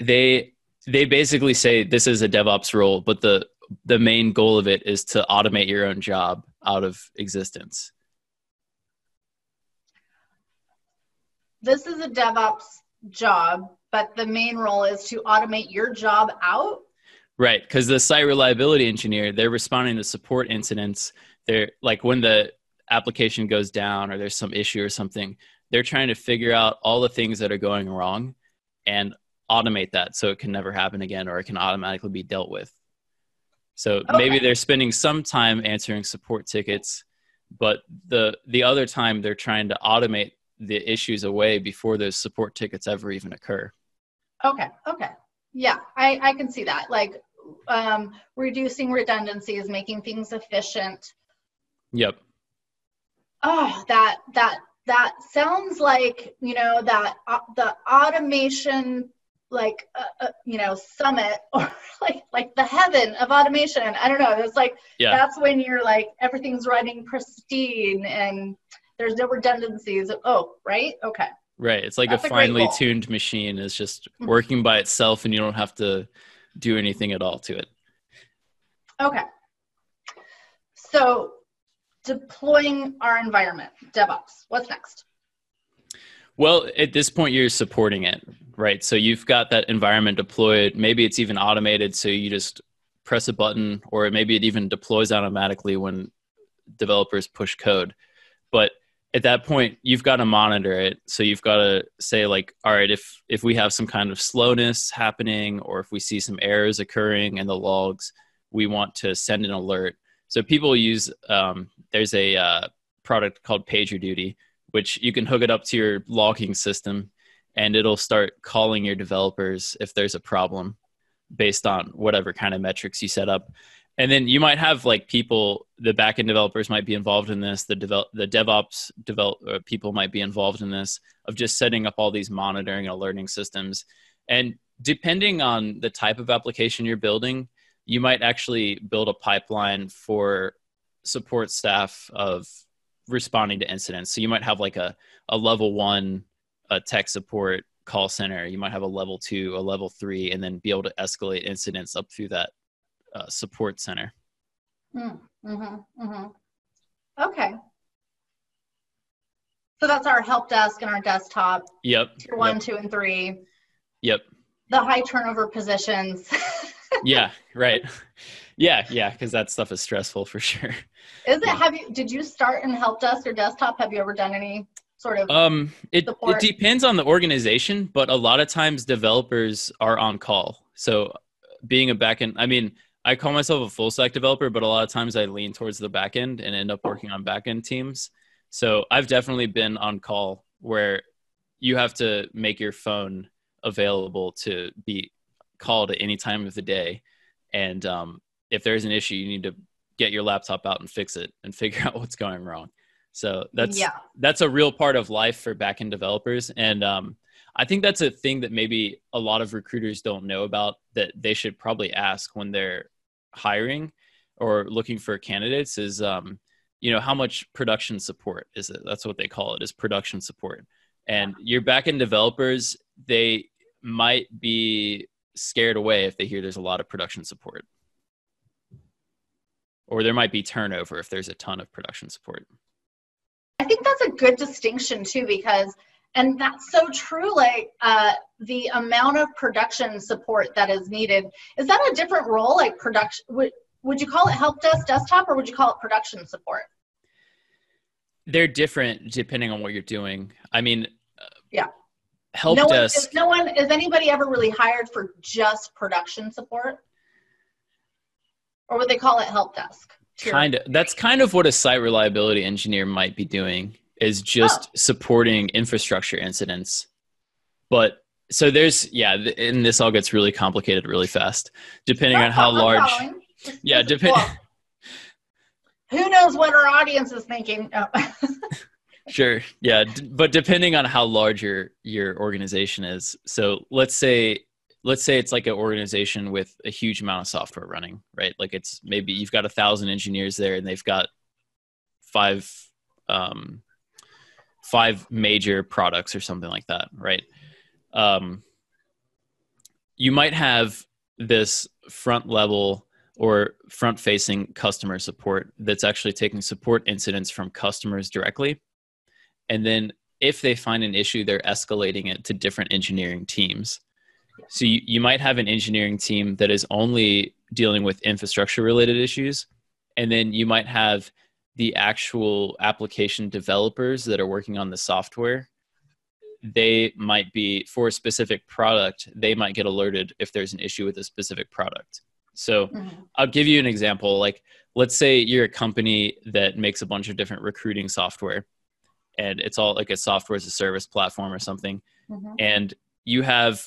they they basically say this is a DevOps role, but the the main goal of it is to automate your own job out of existence. This is a DevOps job, but the main role is to automate your job out. Right, because the site reliability engineer, they're responding to support incidents. They're like when the application goes down or there's some issue or something, they're trying to figure out all the things that are going wrong and automate that so it can never happen again or it can automatically be dealt with. So okay. maybe they're spending some time answering support tickets, but the the other time they're trying to automate the issues away before those support tickets ever even occur. Okay. Okay. Yeah, I, I can see that. Like um, reducing redundancies, making things efficient. Yep. Oh, that that that sounds like you know that uh, the automation like uh, uh, you know summit or like like the heaven of automation. I don't know. It's like yeah. that's when you're like everything's running pristine and there's no redundancies. Oh right? Okay. Right. It's like that's a finely a tuned machine. Is just mm-hmm. working by itself and you don't have to do anything at all to it. Okay. So deploying our environment devops what's next? Well, at this point, you're supporting it, right? So you've got that environment deployed. Maybe it's even automated, so you just press a button, or maybe it even deploys automatically when developers push code. But at that point, you've got to monitor it. So you've got to say, like, all right, if if we have some kind of slowness happening, or if we see some errors occurring in the logs, we want to send an alert. So people use um, there's a uh, product called PagerDuty which you can hook it up to your logging system and it'll start calling your developers if there's a problem based on whatever kind of metrics you set up. And then you might have like people, the backend developers might be involved in this. The develop, the DevOps develop uh, people might be involved in this of just setting up all these monitoring and alerting systems. And depending on the type of application you're building, you might actually build a pipeline for support staff of responding to incidents. So you might have like a, a level one a tech support call center. You might have a level two, a level three, and then be able to escalate incidents up through that uh, support center. Mm, mm-hmm, mm-hmm. Okay. So that's our help desk and our desktop. Yep. Tier one, yep. two, and three. Yep. The high turnover positions. yeah, right. Yeah, yeah, because that stuff is stressful for sure. Is it? Have you? Did you start in help desk or desktop? Have you ever done any sort of? Um, it support? it depends on the organization, but a lot of times developers are on call. So, being a backend, I mean, I call myself a full stack developer, but a lot of times I lean towards the backend and end up working on backend teams. So I've definitely been on call where you have to make your phone available to be called at any time of the day. And um, if there's an issue, you need to get your laptop out and fix it and figure out what's going wrong. So that's yeah. that's a real part of life for backend developers, and um, I think that's a thing that maybe a lot of recruiters don't know about that they should probably ask when they're hiring or looking for candidates is um, you know how much production support is it? That's what they call it is production support. And your backend developers they might be scared away if they hear there's a lot of production support. Or there might be turnover if there's a ton of production support think that's a good distinction too, because and that's so true. Like uh, the amount of production support that is needed is that a different role? Like production would would you call it help desk desktop or would you call it production support? They're different depending on what you're doing. I mean, yeah. Help no desk. One, is no one is anybody ever really hired for just production support? Or would they call it help desk? Kind of. That's kind of what a site reliability engineer might be doing is just oh. supporting infrastructure incidents. But so there's yeah, and this all gets really complicated really fast depending on how large. Yeah, depending. Who knows what our audience is thinking? Sure. Yeah, d- but depending on how large your your organization is. So let's say let's say it's like an organization with a huge amount of software running, right? Like it's maybe you've got a thousand engineers there and they've got five um, five major products or something like that, right? Um, you might have this front level or front facing customer support that's actually taking support incidents from customers directly. And then if they find an issue, they're escalating it to different engineering teams. So you, you might have an engineering team that is only dealing with infrastructure related issues. And then you might have the actual application developers that are working on the software they might be for a specific product they might get alerted if there's an issue with a specific product so mm-hmm. i'll give you an example like let's say you're a company that makes a bunch of different recruiting software and it's all like a software as a service platform or something mm-hmm. and you have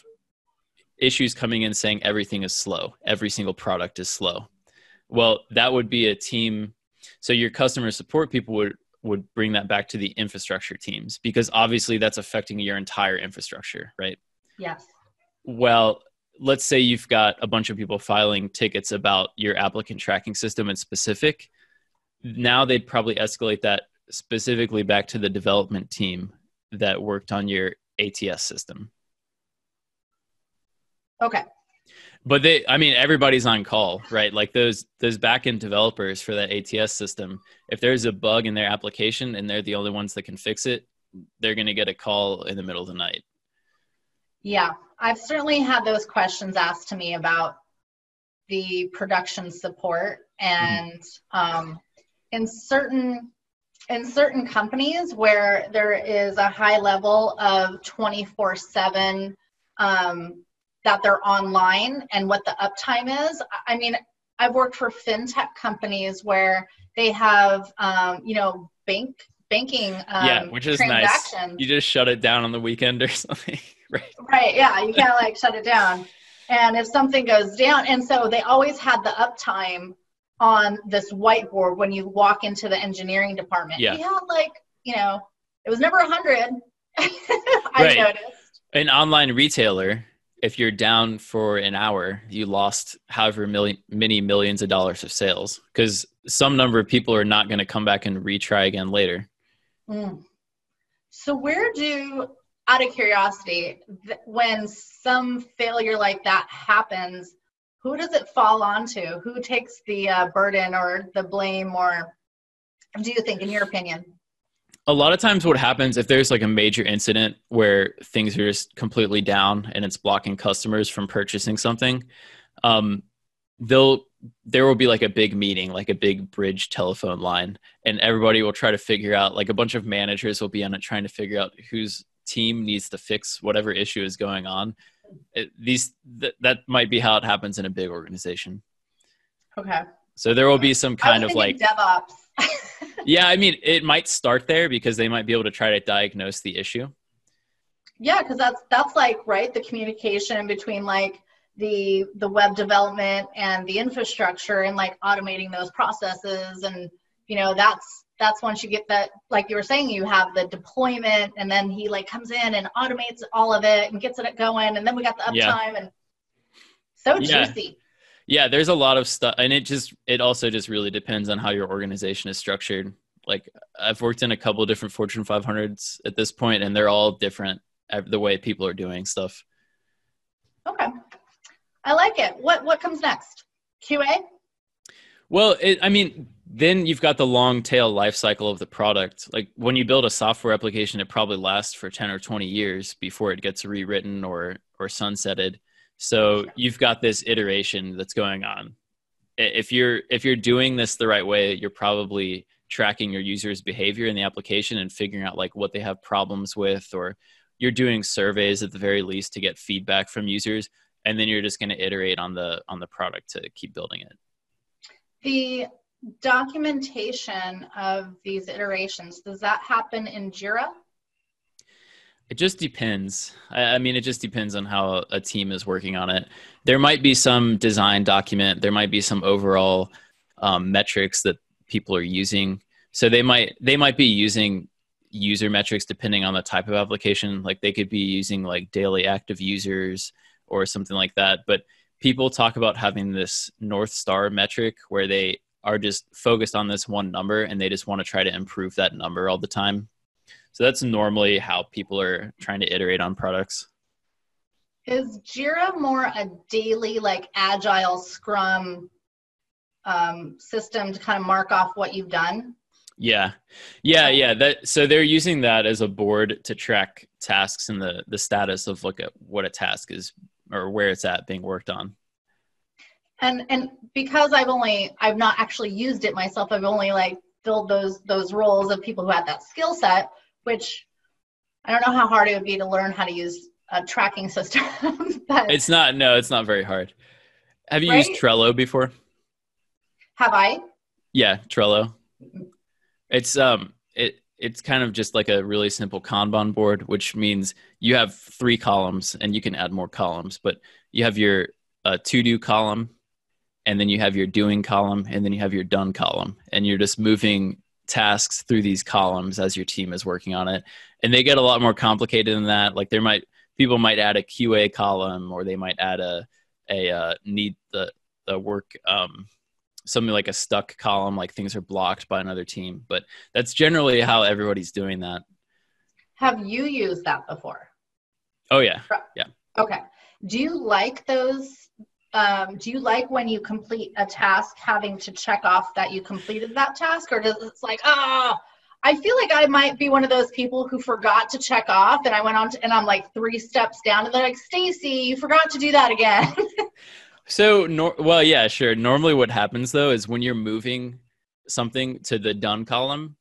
issues coming in saying everything is slow every single product is slow well that would be a team so your customer support people would would bring that back to the infrastructure teams because obviously that's affecting your entire infrastructure, right? Yes. Well, let's say you've got a bunch of people filing tickets about your applicant tracking system in specific. Now they'd probably escalate that specifically back to the development team that worked on your ATS system. Okay. But they i mean everybody's on call right? Like those those backend developers for that ats system if there's a bug in their application and they're the only ones that can fix it they're going to get a call in the middle of the night. Yeah. I've certainly had those questions asked to me about the production support and mm-hmm. um, in certain in certain companies where there is a high level of 24 7 um, that they're online and what the uptime is. I mean, I've worked for fintech companies where they have, um, you know, bank banking. Um, yeah, which is nice. You just shut it down on the weekend or something, right? Right. Yeah, you can't like shut it down. And if something goes down, and so they always had the uptime on this whiteboard when you walk into the engineering department. Yeah. We had like, you know, it was never a hundred. I right. noticed. An online retailer if you're down for an hour, you lost however million, many millions of dollars of sales because some number of people are not going to come back and retry again later. Mm. So, where do, out of curiosity, th- when some failure like that happens, who does it fall onto? Who takes the uh, burden or the blame, or do you think, in your opinion? A lot of times what happens if there's like a major incident where things are just completely down and it's blocking customers from purchasing something um, they'll there will be like a big meeting like a big bridge telephone line and everybody will try to figure out like a bunch of managers will be on it trying to figure out whose team needs to fix whatever issue is going on. It, these th- that might be how it happens in a big organization. Okay. So there will be some kind of like devops yeah, I mean, it might start there because they might be able to try to diagnose the issue. Yeah, because that's that's like right the communication between like the the web development and the infrastructure and like automating those processes and you know that's that's once you get that like you were saying you have the deployment and then he like comes in and automates all of it and gets it going and then we got the uptime yeah. and so yeah. juicy yeah there's a lot of stuff and it just it also just really depends on how your organization is structured. Like i've worked in a couple of different fortune 500s at this point and they're all different the way people are doing stuff. Okay. I like it. What what comes next? Qa well it, i mean then you've got the long tail life cycle of the product. Like when you build a software application, it probably lasts for 10 or 20 years before it gets rewritten or or sunsetted. So you've got this iteration that's going on. If you're if you're doing this the right way, you're probably tracking your users' behavior in the application and figuring out like what they have problems with or you're doing surveys at the very least to get feedback from users and then you're just going to iterate on the on the product to keep building it the documentation of these iterations does that happen in jira it just depends. I, mean it just depends on how a team is working on it. There might be some design document there might be some overall um, metrics that people are using. So they might they might be using user metrics depending on the type of application. Like they could be using like daily active users or something like that. But people talk about having this north star metric where they are just focused on this one number and they just want to try to improve that number all the time so that's normally how people are trying to iterate on products. Is jira more a daily like agile scrum um, system to kind of mark off what you've done? Yeah. Yeah yeah that so they're using that as a board to track tasks and the the status of look at what a task is or where it's at being worked on. And and because i've only i've not actually used it myself i've only like filled those those roles of people who had that skill set which i don't know how hard it would be to learn how to use a tracking system but it's not no it's not very hard. Have you right? used trello before? Have i? Yeah trello. It's um it it's kind of just like a really simple Kanban board, which means you have three columns and you can add more columns, but you have your uh, to do column, and then you have your doing column, and then you have your done column, and you're just moving tasks through these columns as your team is working on it. And they get a lot more complicated than that. Like there might people might add a QA column, or they might add a a uh, need the the work um, something like a stuck column, like things are blocked by another team. But that's generally how everybody's doing that. Have you used that before? Oh yeah, yeah. Okay. Do you like those? Um, do you like when you complete a task having to check off that you completed that task, or does it's like ah? Oh, I feel like I might be one of those people who forgot to check off, and I went on to, and I'm like three steps down, and they're like, "Stacy, you forgot to do that again." So, nor- well, yeah, sure. Normally, what happens though is when you're moving something to the done column,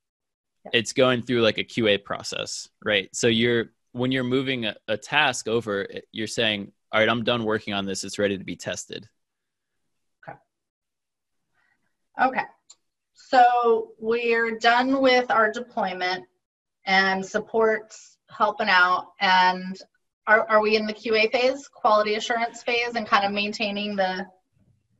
it's going through like a QA process, right? So you're when you're moving a, a task over, you're saying, "All right, I'm done working on this. It's ready to be tested." Okay. Okay. So we're done with our deployment and support's helping out and are, are we in the QA phase, quality assurance phase, and kind of maintaining the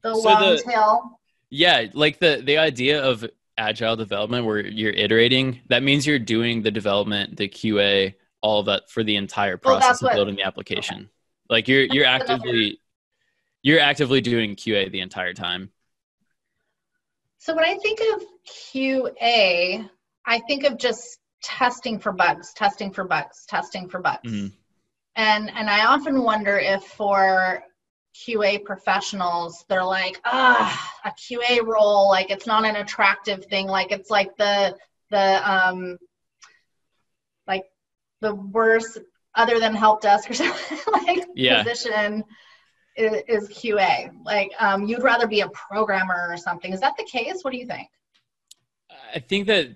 the so long the, tail? Yeah, like the the idea of agile development where you're iterating, that means you're doing the development, the QA, all of that for the entire process well, of building the application. Okay. Like you're you're actively you're actively doing QA the entire time. So when I think of QA, I think of just testing for bugs, testing for bugs, testing for bugs. Mm-hmm and and i often wonder if for qa professionals they're like ah a qa role like it's not an attractive thing like it's like the the um like the worst other than help desk or something like yeah. position is, is qa like um you'd rather be a programmer or something is that the case what do you think i think that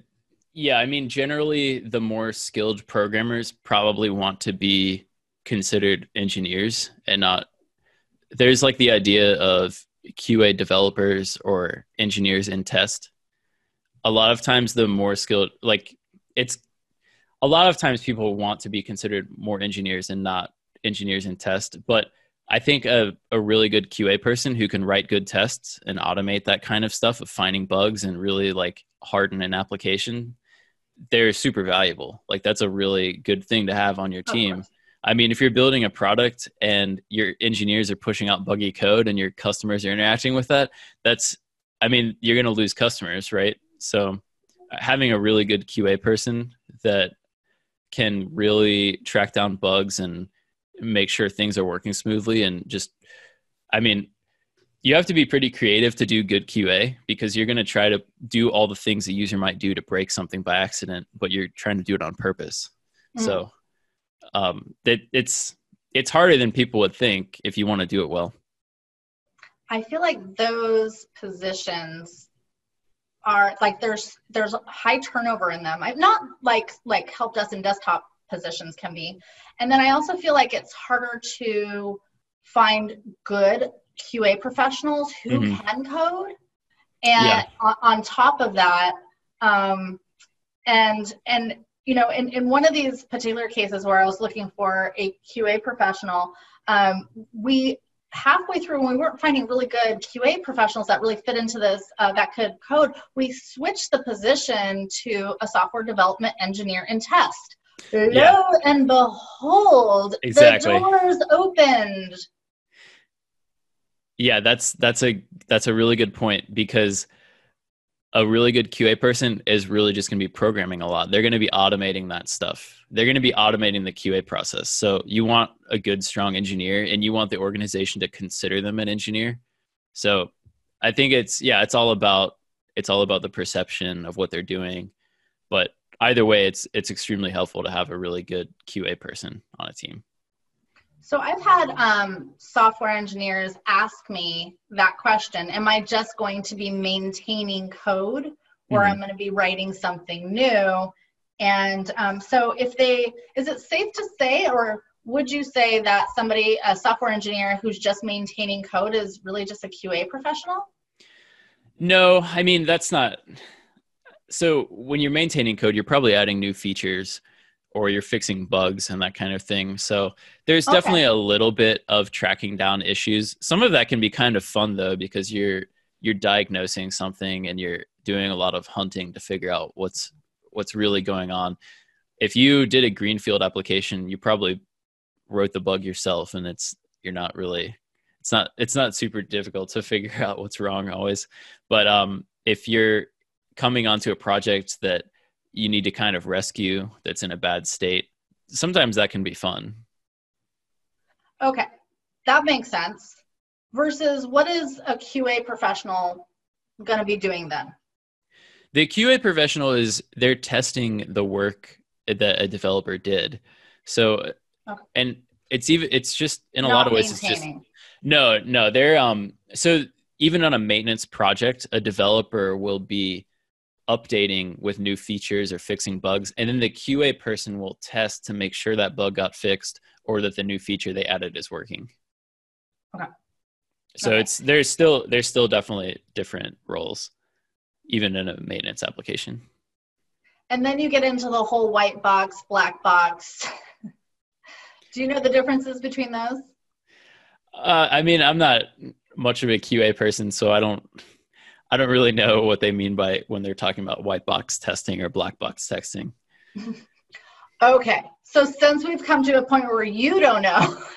yeah i mean generally the more skilled programmers probably want to be considered engineers and not there's like the idea of QA developers or engineers in test. A lot of times the more skilled like it's a lot of times people want to be considered more engineers and not engineers in test, but I think a, a really good QA person who can write good tests and automate that kind of stuff of finding bugs and really like harden an application, they're super valuable. Like that's a really good thing to have on your team. I mean, if you're building a product and your engineers are pushing out buggy code and your customers are interacting with that, that's, I mean, you're going to lose customers, right? So having a really good QA person that can really track down bugs and make sure things are working smoothly and just, I mean, you have to be pretty creative to do good QA because you're going to try to do all the things a user might do to break something by accident, but you're trying to do it on purpose. Mm. So um, that it's it's harder than people would think if you want to do it well. I feel like those positions are like there's there's high turnover in them. I'm not like like help desk and desktop positions can be, and then I also feel like it's harder to find good QA professionals who mm-hmm. can code, and yeah. on, on, top of that, um, and and you know, in, in one of these particular cases where I was looking for a QA professional, um, we halfway through when we weren't finding really good QA professionals that really fit into this uh, that could code, we switched the position to a software development engineer and test. Yeah. Lo and behold, exactly. the doors opened. Yeah, that's that's a that's a really good point because a really good QA person is really just going to be programming a lot. They're going to be automating that stuff. They're going to be automating the QA process. So you want a good, strong engineer, and you want the organization to consider them an engineer. So I think it's yeah, it's all about it's all about the perception of what they're doing. But either way, it's it's extremely helpful to have a really good QA person on a team. So I've had um, software engineers ask me that question Am I just going to be maintaining code or mm-hmm. I'm going to be writing something new? And um, so if they, is it safe to say, or would you say that somebody, a software engineer who's just maintaining code is really just a QA professional? No, I mean, that's not. So when you're maintaining code, you're probably adding new features or you're fixing bugs and that kind of thing. So there's okay. definitely a little bit of tracking down issues. Some of that can be kind of fun though because you're you're diagnosing something and you're doing a lot of hunting to figure out what's what's really going on. If you did a greenfield application, you probably wrote the bug yourself and it's you're not really it's not it's not super difficult to figure out what's wrong always. But um if you're coming onto a project that you need to kind of rescue that's in a bad state sometimes that can be fun. Okay that makes sense. Versus what is a qa professional going to be doing then? The qa professional is they're testing the work that a developer did. So okay. and it's even it's just in a Not lot of ways it's just no no they're um so even on a maintenance project a developer will be updating with new features or fixing bugs and then the qa person will test to make sure that bug got fixed or that the new feature they added is working. Okay. So okay. it's there's still there's still definitely different roles even in a maintenance application. And then you get into the whole white box black box. Do you know the differences between those? Uh, i mean i'm not much of a qa person so i don't I don't really know what they mean by when they're talking about white box testing or black box testing. okay. So since we've come to a point where you don't know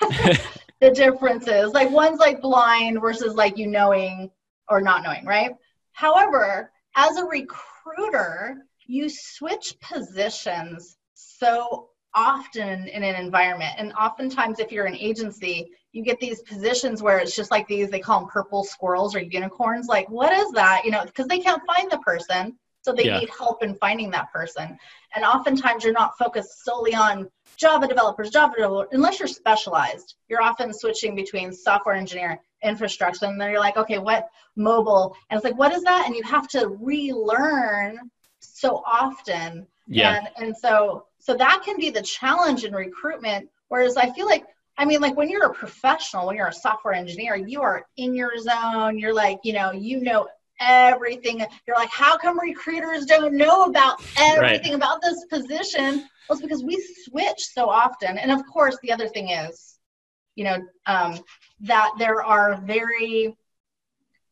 the differences, like one's like blind versus like you knowing or not knowing, right? However, as a recruiter, you switch positions so often in an environment. And oftentimes, if you're an agency, you get these positions where it's just like these, they call them purple squirrels or unicorns. Like, what is that? You know, because they can't find the person. So they yeah. need help in finding that person. And oftentimes, you're not focused solely on Java developers, Java developers, unless you're specialized. You're often switching between software engineer, infrastructure, and then you're like, okay, what mobile? And it's like, what is that? And you have to relearn so often. Yeah. And, and so so that can be the challenge in recruitment. Whereas I feel like, I mean, like when you're a professional, when you're a software engineer, you are in your zone. You're like, you know, you know everything. You're like, how come recruiters don't know about everything right. about this position? Well, it's because we switch so often. And of course, the other thing is, you know, um, that there are very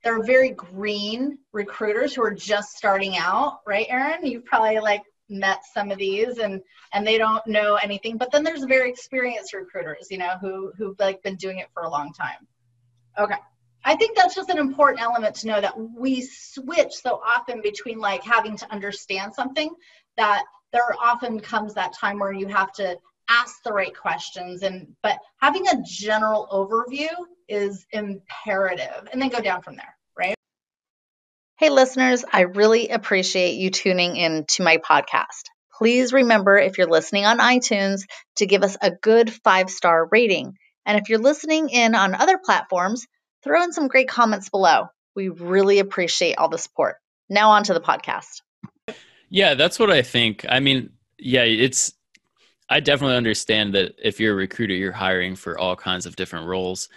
there are very green recruiters who are just starting out, right, Aaron? You've probably like met some of these and and they don't know anything but then there's very experienced recruiters you know who who've like been doing it for a long time. Okay. I think that's just an important element to know that we switch so often between like having to understand something that there often comes that time where you have to ask the right questions and but having a general overview is imperative and then go down from there hey listeners i really appreciate you tuning in to my podcast. Please remember if you're listening on itunes to give us a good five star rating. And if you're listening in on other platforms throw in some great comments below. We really appreciate all the support. Now on to the podcast. Yeah that's what i think. I mean yeah it's I definitely understand that if you're a recruiter, you're hiring for all kinds of different roles.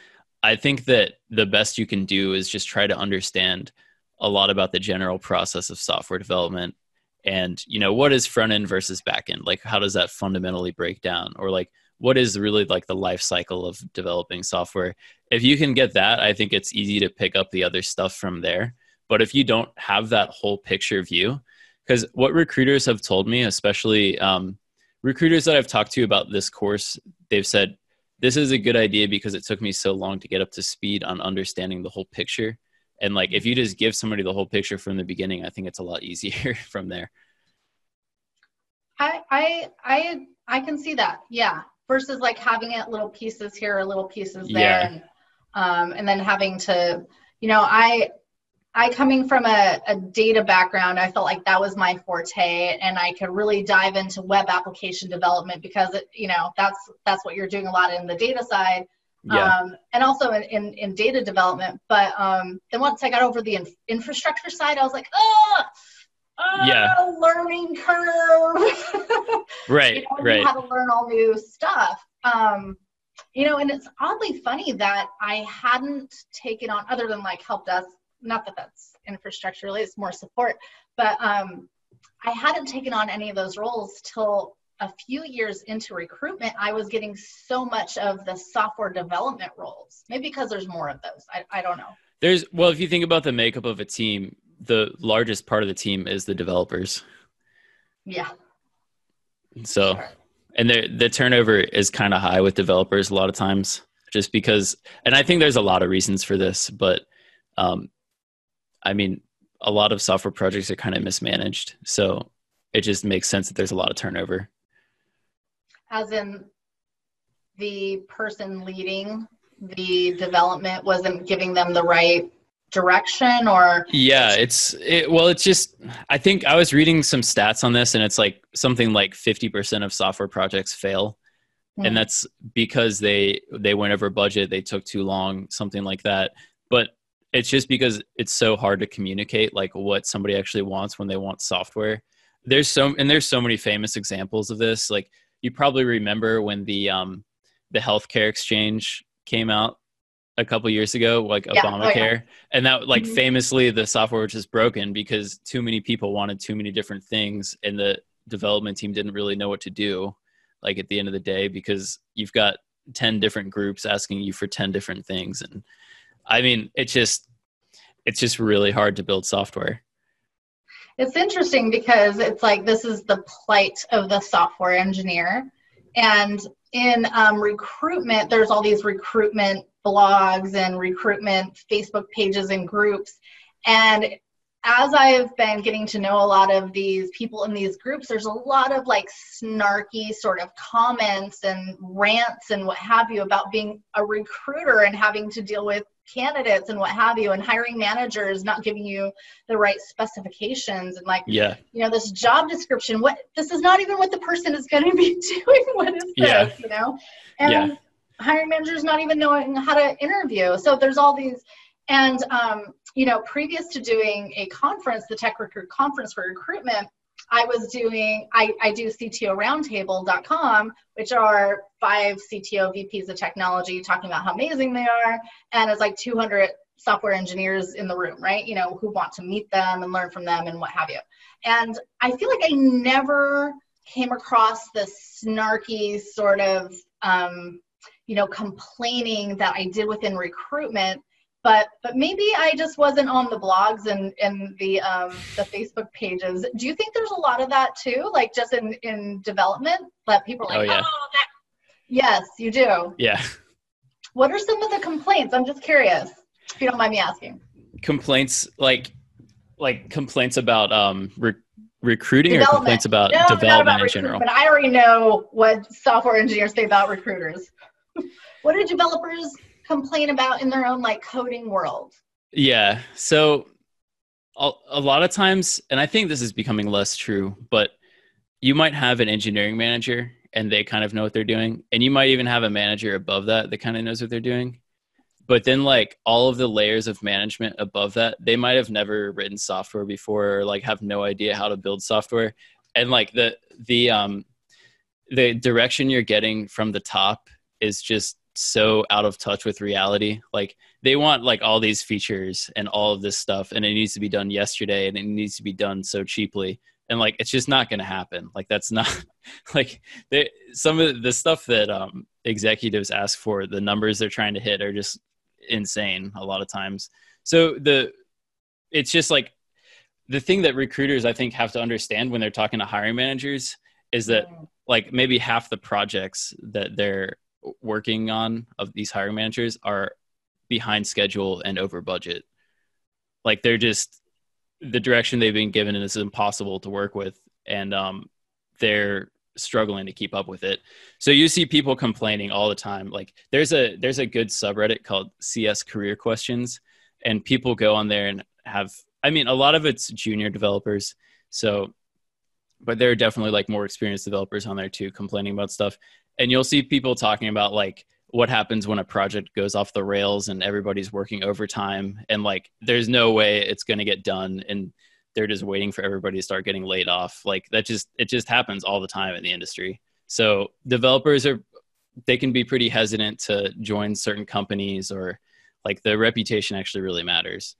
I think that the best you can do is just try to understand a lot about the general process of software development. And you know what is front end versus back end? Like how does that fundamentally break down? Or like what is really like the life cycle of developing software? If you can get that i think it's easy to pick up the other stuff from there. But if you don't have that whole picture view because what recruiters have told me especially um, recruiters that I've talked to about this course, they've said this is a good idea because it took me so long to get up to speed on understanding the whole picture. And like if you just give somebody the whole picture from the beginning, I think it's a lot easier from there. I I I I can see that. Yeah. Versus like having it little pieces here, or little pieces there, yeah. and um, and then having to, you know, I I coming from a, a, data background, I felt like that was my forte, and I could really dive into web application development because it, you know that's that's what you're doing a lot in the data side, yeah. um, and also in, in, in, data development. But um, then once I got over the in, infrastructure side, I was like, oh, oh yeah, learning curve. right, you know, right. You had to learn all new stuff. Um, you know, and it's oddly funny that I hadn't taken on other than like help desk not that that's infrastructure really, it's more support. But um, I hadn't taken on any of those roles till a few years into recruitment. I was getting so much of the software development roles. Maybe because there's more of those. I, I don't know. There's well, if you think about the makeup of a team, the largest part of the team is the developers. Yeah. So, and the the turnover is kind of high with developers a lot of times, just because. And I think there's a lot of reasons for this, but um, I mean, a lot of software projects are kind of mismanaged. So it just makes sense that there's a lot of turnover. As in the person leading the development wasn't giving them the right direction or? Yeah it's it, well it's just i think i was reading some stats on this and it's like something like 50% of software projects fail. And hmm. that's because they they went over budget they took too long something like that. But it's just because it's so hard to communicate like what somebody actually wants when they want software. There's so and there's so many famous examples of this like you probably remember when the um the healthcare exchange came out a couple years ago like yeah. obamacare oh, yeah. and that like mm-hmm. famously the software was just broken because too many people wanted too many different things and the development team didn't really know what to do like at the end of the day because you've got 10 different groups asking you for 10 different things and I mean, it's just it's just really hard to build software. It's interesting because it's like this is the plight of the software engineer. And in um, recruitment, there's all these recruitment blogs and recruitment Facebook pages and groups. And as I've been getting to know a lot of these people in these groups, there's a lot of like snarky sort of comments and rants and what have you about being a recruiter and having to deal with candidates and what have you and hiring managers not giving you the right specifications and like yeah you know this job description what this is not even what the person is going to be doing what is yeah. this you know and yeah. hiring managers not even knowing how to interview so there's all these and um, you know previous to doing a conference the tech recruit conference for recruitment I was doing, I, I do CTOroundtable.com, which are five CTO VPs of technology talking about how amazing they are. And it's like 200 software engineers in the room, right? You know, who want to meet them and learn from them and what have you. And I feel like I never came across this snarky sort of, um, you know, complaining that I did within recruitment but but maybe I just wasn't on the blogs and and the um, the Facebook pages. Do you think there's a lot of that too, like just in in development that people are like, oh, yeah. oh that. Yes, you do. Yeah. What are some of the complaints? I'm just curious, if you don't mind me asking. Complaints like like complaints about um re- recruiting or complaints about no, development about in general? But I already know what software engineers say about recruiters. what do developers complain about in their own like coding world? Yeah. So a, a lot of times, and I think this is becoming less true, but you might have an engineering manager and they kind of know what they're doing. And you might even have a manager above that that kind of knows what they're doing. But then, like all of the layers of management above that, they might have never written software before, or like have no idea how to build software. And like the the um the direction you're getting from the top is just so out of touch with reality. Like they want like all these features and all of this stuff, and it needs to be done yesterday, and it needs to be done so cheaply. And like it's just not going to happen. Like that's not like they, some of the stuff that um, executives ask for the numbers they're trying to hit are just insane a lot of times. So the it's just like the thing that recruiters i think have to understand when they're talking to hiring managers is that like maybe half the projects that they're working on of these hiring managers are behind schedule and over budget. Like they're just the direction they've been given is impossible to work with and um, they're struggling to keep up with it. So you see people complaining all the time. Like there's a there's a good subreddit called cs career questions and people go on there and have i mean a lot of it's junior developers. So but there are definitely like more experienced developers on there too complaining about stuff. And you'll see people talking about like what happens when a project goes off the rails and everybody's working overtime and like there's no way it's going to get done and they're just waiting for everybody to start getting laid off. Like that just it just happens all the time in the industry. So developers are they can be pretty hesitant to join certain companies or like the reputation actually really matters.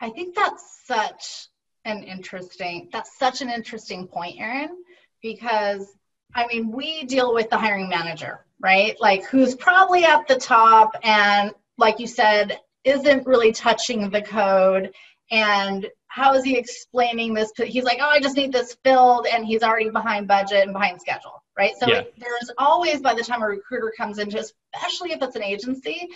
I think that's such an interesting that's such an interesting point Aaron, because i mean we deal with the hiring manager right? Like who's probably at the top and, like you said, isn't really touching the code. And how is he explaining this? He's like, oh, I just need this filled, and he's already behind budget and behind schedule, right? So yeah. there's always, by the time a recruiter comes into, especially if it's an agency,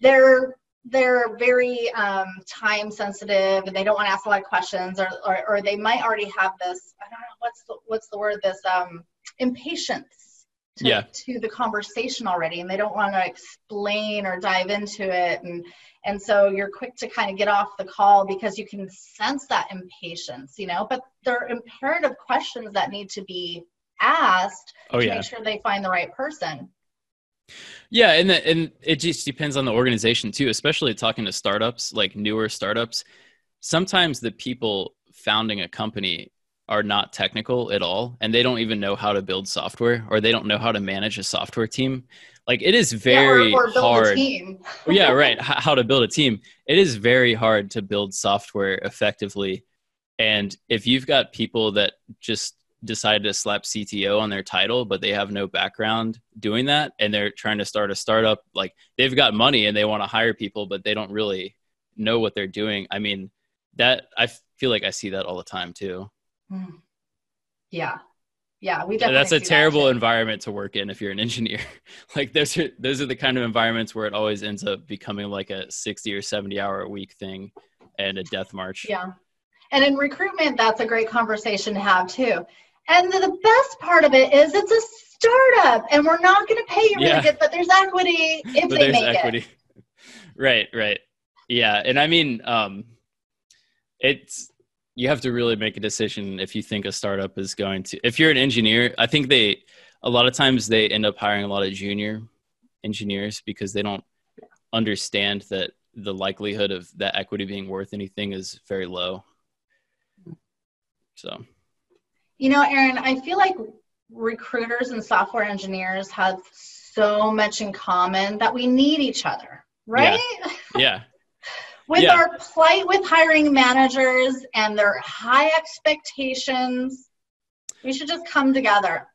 they're they're very um, time sensitive and they don't want to ask a lot of questions or, or, or, they might already have this i don't know what's the what's the word this um, impatience to, yeah. to the conversation already and they don't want to explain or dive into it and and so you're quick to kind of get off the call because you can sense that impatience you know but there are imperative questions that need to be asked oh, to yeah. make sure they find the right person yeah and the, and it just depends on the organization too especially talking to startups like newer startups. Sometimes the people founding a company are not technical at all and they don't even know how to build software or they don't know how to manage a software team. Like it is very yeah, or, or hard yeah right how to build a team. It is very hard to build software effectively and if you've got people that just decided to slap cto on their title but they have no background doing that and they're trying to start a startup like they've got money and they want to hire people but they don't really know what they're doing i mean that i feel like i see that all the time too Hmm. Yeah. Yeah, we definitely. That's a terrible that environment to work in if you're an engineer. like those are those are the kind of environments where it always ends up becoming like a 60 or 70 hour a week thing and a death march. Yeah. And in recruitment, that's a great conversation to have too. And the best part of it is it's a startup and we're not going to pay you really yeah. good, but there's equity if but they make equity. it. right, right. Yeah. And I mean, um, it's, you have to really make a decision if you think a startup is going to if you're an engineer i think they a lot of times they end up hiring a lot of junior engineers because they don't understand that the likelihood of that equity being worth anything is very low so you know aaron i feel like recruiters and software engineers have so much in common that we need each other right? Yeah, yeah. With yeah. our plight with hiring managers and their high expectations we should just come together.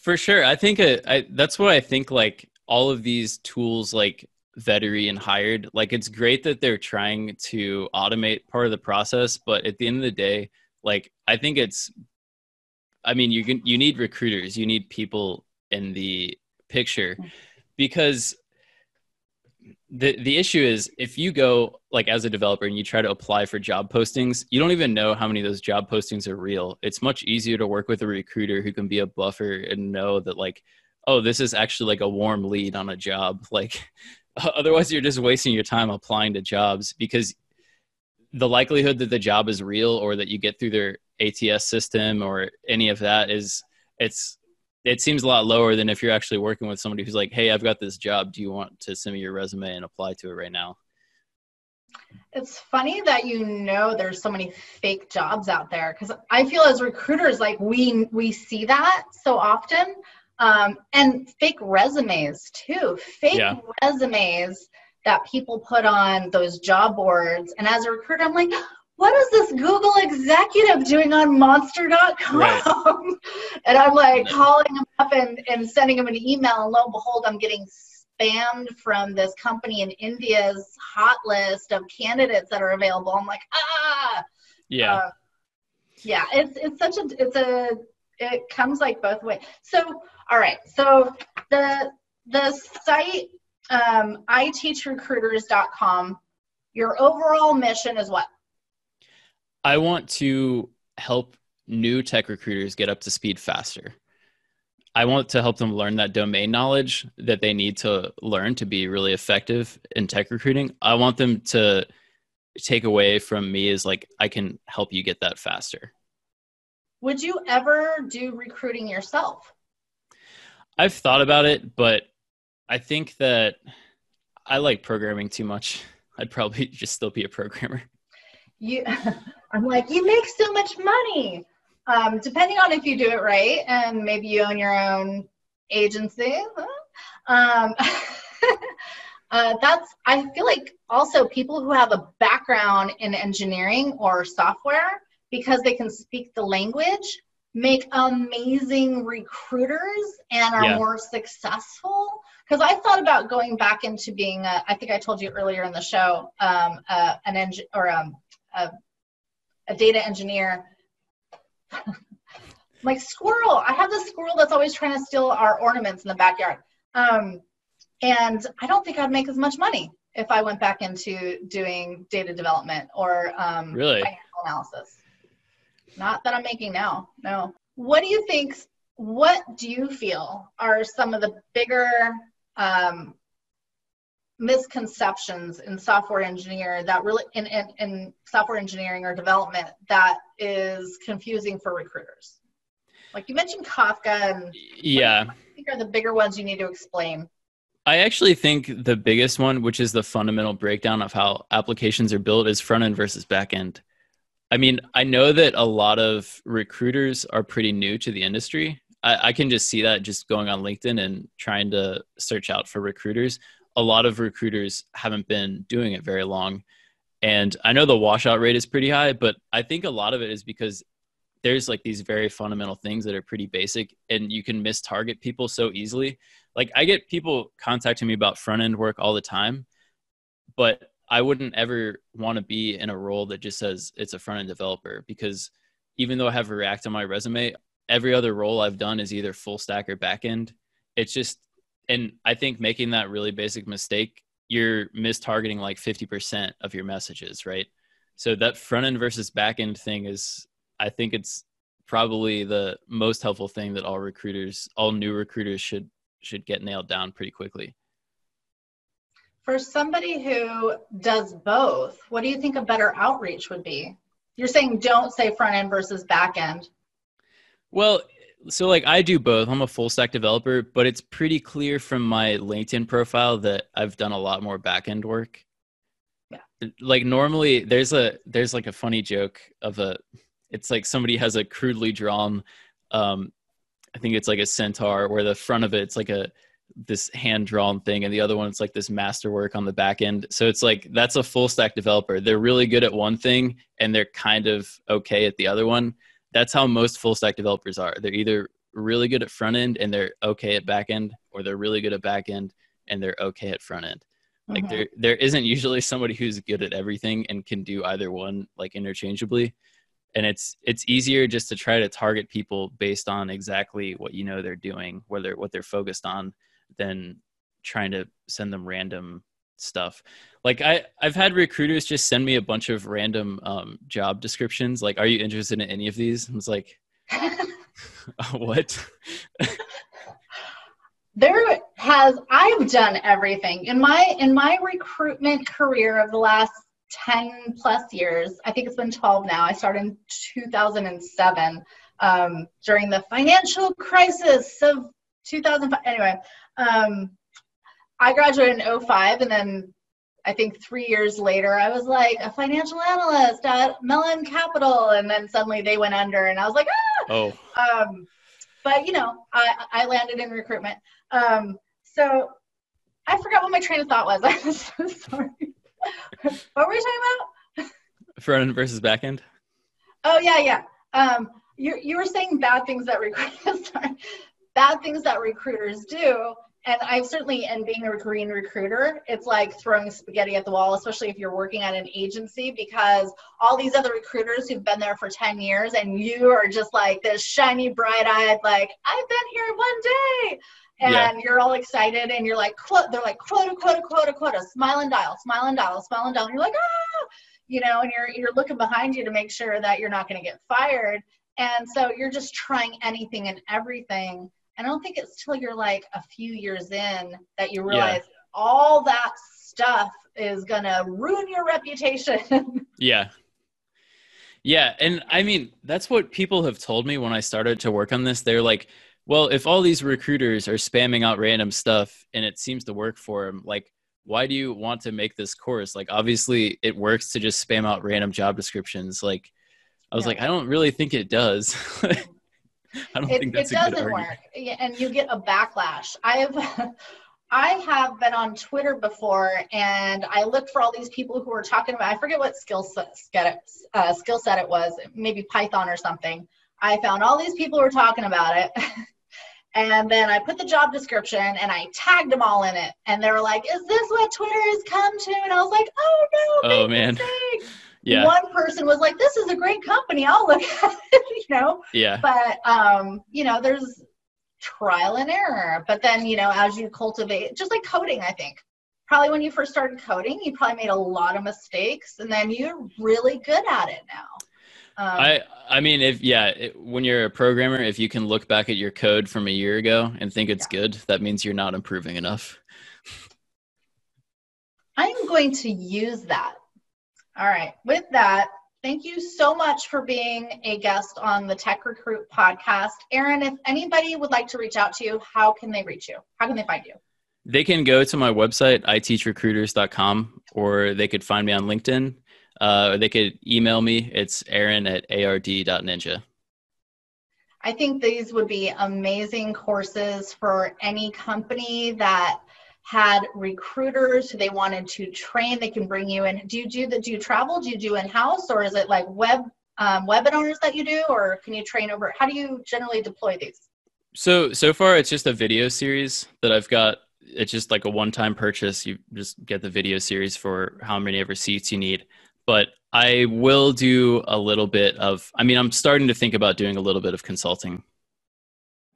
For sure. I think uh, I, that's what i think like all of these tools like vettery and hired like it's great that they're trying to automate part of the process but at the end of the day like i think it's i mean you can you need recruiters. You need people in the picture mm. because the the issue is if you go like as a developer and you try to apply for job postings you don't even know how many of those job postings are real. It's much easier to work with a recruiter who can be a buffer and know that like oh this is actually like a warm lead on a job. Like otherwise you're just wasting your time applying to jobs because the likelihood that the job is real or that you get through their ats system or any of that is it's it seems a lot lower than if you're actually working with somebody who's like, "Hey, I've got this job. Do you want to send me your resume and apply to it right now?" It's funny that you know there's so many fake jobs out there because I feel as recruiters like we we see that so often, um, and fake resumes too. Fake yeah. resumes that people put on those job boards, and as a recruiter, I'm like, what is this Google executive doing on monster.com? Right. and I'm like calling him up and, and sending him an email, and lo and behold, I'm getting spammed from this company in India's hot list of candidates that are available. I'm like, ah, yeah, uh, yeah. It's it's such a it's a it comes like both ways. So all right, so the the site um, iteachrecruiters.com. Your overall mission is what? I want to help new tech recruiters get up to speed faster. I want to help them learn that domain knowledge that they need to learn to be really effective in tech recruiting. I want them to take away from me is like, I can help you get that faster. Would you ever do recruiting yourself? I've thought about it, but I think that I like programming too much. I'd probably just still be a programmer. You I'm like, you make so much money. Um, depending on if you do it right, and maybe you own your own agency. Um, uh, that's I feel like also people who have a background in engineering or software because they can speak the language make amazing recruiters and are yeah. more successful because i thought about going back into being a, I think i told you earlier in the show um, uh, an engine or um, a a data engineer. like squirrel, I have this squirrel that's always trying to steal our ornaments in the backyard. Um, and I don't think I'd make as much money if I went back into doing data development or um, really financial analysis. Not that I'm making now. No. What do you think? What do you feel are some of the bigger um, misconceptions in software engineer that really in, in, in software engineering or development that is confusing for recruiters. Like you mentioned kafka and yeah. i think are the bigger ones you need to explain. I actually think the biggest one which is the fundamental breakdown of how applications are built is front end versus back end. I mean i know that a lot of recruiters are pretty new to the industry. I, I can just see that just going on linkedin and trying to search out for recruiters a lot of recruiters haven't been doing it very long. And I know the washout rate is pretty high, but I think a lot of it is because there's like these very fundamental things that are pretty basic and you can miss target people so easily. Like I get people contacting me about front end work all the time, but I wouldn't ever want to be in a role that just says it's a front end developer because even though I have React on my resume, every other role I've done is either full stack or back end. It's just and I think making that really basic mistake, you're mistargeting like 50% of your messages, right? So that front end versus back end thing is, I think it's probably the most helpful thing that all recruiters, all new recruiters should should get nailed down pretty quickly. For somebody who does both, what do you think a better outreach would be? You're saying don't say front end versus back end. Well, so like I do both. I'm a full stack developer, but it's pretty clear from my LinkedIn profile that I've done a lot more back end work. Yeah. Like normally there's a there's like a funny joke of a it's like somebody has a crudely drawn um I think it's like a centaur where the front of it, it's like a this hand drawn thing and the other one it's like this masterwork on the back end. So it's like that's a full stack developer. They're really good at one thing and they're kind of okay at the other one that's how most full stack developers are. They're either really good at front end and they're okay at back end, or they're really good at back end and they're okay at front end. Like mm-hmm. there there isn't usually somebody who's good at everything and can do either one like interchangeably. And it's it's easier just to try to target people based on exactly what you know they're doing, whether what they're focused on, than trying to send them random stuff. Like I, I've had recruiters just send me a bunch of random um, job descriptions. Like, are you interested in any of these? I was like, what? there has I've done everything in my in my recruitment career of the last 10 plus years. I think it's been 12 now. I started in 2007 um, during the financial crisis of 2005. Anyway, um, I graduated in 05 and then I think three years later, I was like a financial analyst at Mellon Capital, and then suddenly they went under, and I was like, ah! oh. Um, but you know, I, I landed in recruitment. Um, so I forgot what my train of thought was. I'm so sorry. what were we talking about? Front end versus back end. Oh yeah, yeah. Um, you you were saying bad things that recruiters bad things that recruiters do, and I've certainly, and being a green recruiter, it's like throwing spaghetti at the wall, especially if you're working at an agency, because all these other recruiters who've been there for 10 years and you are just like this shiny, bright eyed, like, I've been here one day. And yeah. you're all excited and you're like, they're like, quota, quota, quota, quota, smile and dial, smile and dial, smile and dial. And you're like, ah, you know, and you're, you're looking behind you to make sure that you're not going to get fired. And so you're just trying anything and everything I don't think it's till you're like a few years in that you realize yeah. all that stuff is gonna ruin your reputation. yeah. Yeah, and I mean that's what people have told me when I started to work on this. They're like, "Well, if all these recruiters are spamming out random stuff and it seems to work for them, like why do you want to make this course? Like obviously it works to just spam out random job descriptions. Like I was yeah. like, I don't really think it does. I don't it, think that's it doesn't work, and you get a backlash. I have. I have been on Twitter before, and I looked for all these people who were talking about. I forget what skill set, uh, skill set it was, maybe Python or something. I found all these people who were talking about it, and then I put the job description and I tagged them all in it, and they were like, "Is this what Twitter has come to?" And I was like, "Oh no, oh man." Mistake yeah. one person was like, "This is a great company. I'll look at it," you know. Yeah. But um, you know, there's trial and error. But then, you know, as you cultivate, just like coding, I think probably when you first started coding, you probably made a lot of mistakes, and then you're really good at it now. Um, I I mean, if yeah, it, when you're a programmer, if you can look back at your code from a year ago and think it's yeah. good, that means you're not improving enough. I'm going to use that all right. With that, thank you so much for being a guest on the Tech Recruit podcast. Aaron, if anybody would like to reach out to you, how can they reach you? How can they find you? They can go to my website, iteachrecruiters.com, or they could find me on LinkedIn. Uh, they could email me. It's aaron at ard.ninja. I think these would be amazing courses for any company that had recruiters who they wanted to train they can bring you in. Do you do the do you travel? Do you do in-house or is it like web um, webinars that you do or can you train over how do you generally deploy these? So so far it's just a video series that i've got. It's just like a one-time purchase. You just get the video series for how many ever seats you need. But i will do a little bit of i mean i'm starting to think about doing a little bit of consulting.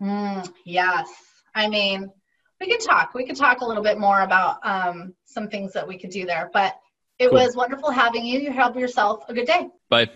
Mm, yes. I mean we could talk. We could talk a little bit more about um, some things that we could do there. But it cool. was wonderful having you. You have yourself a good day. Bye.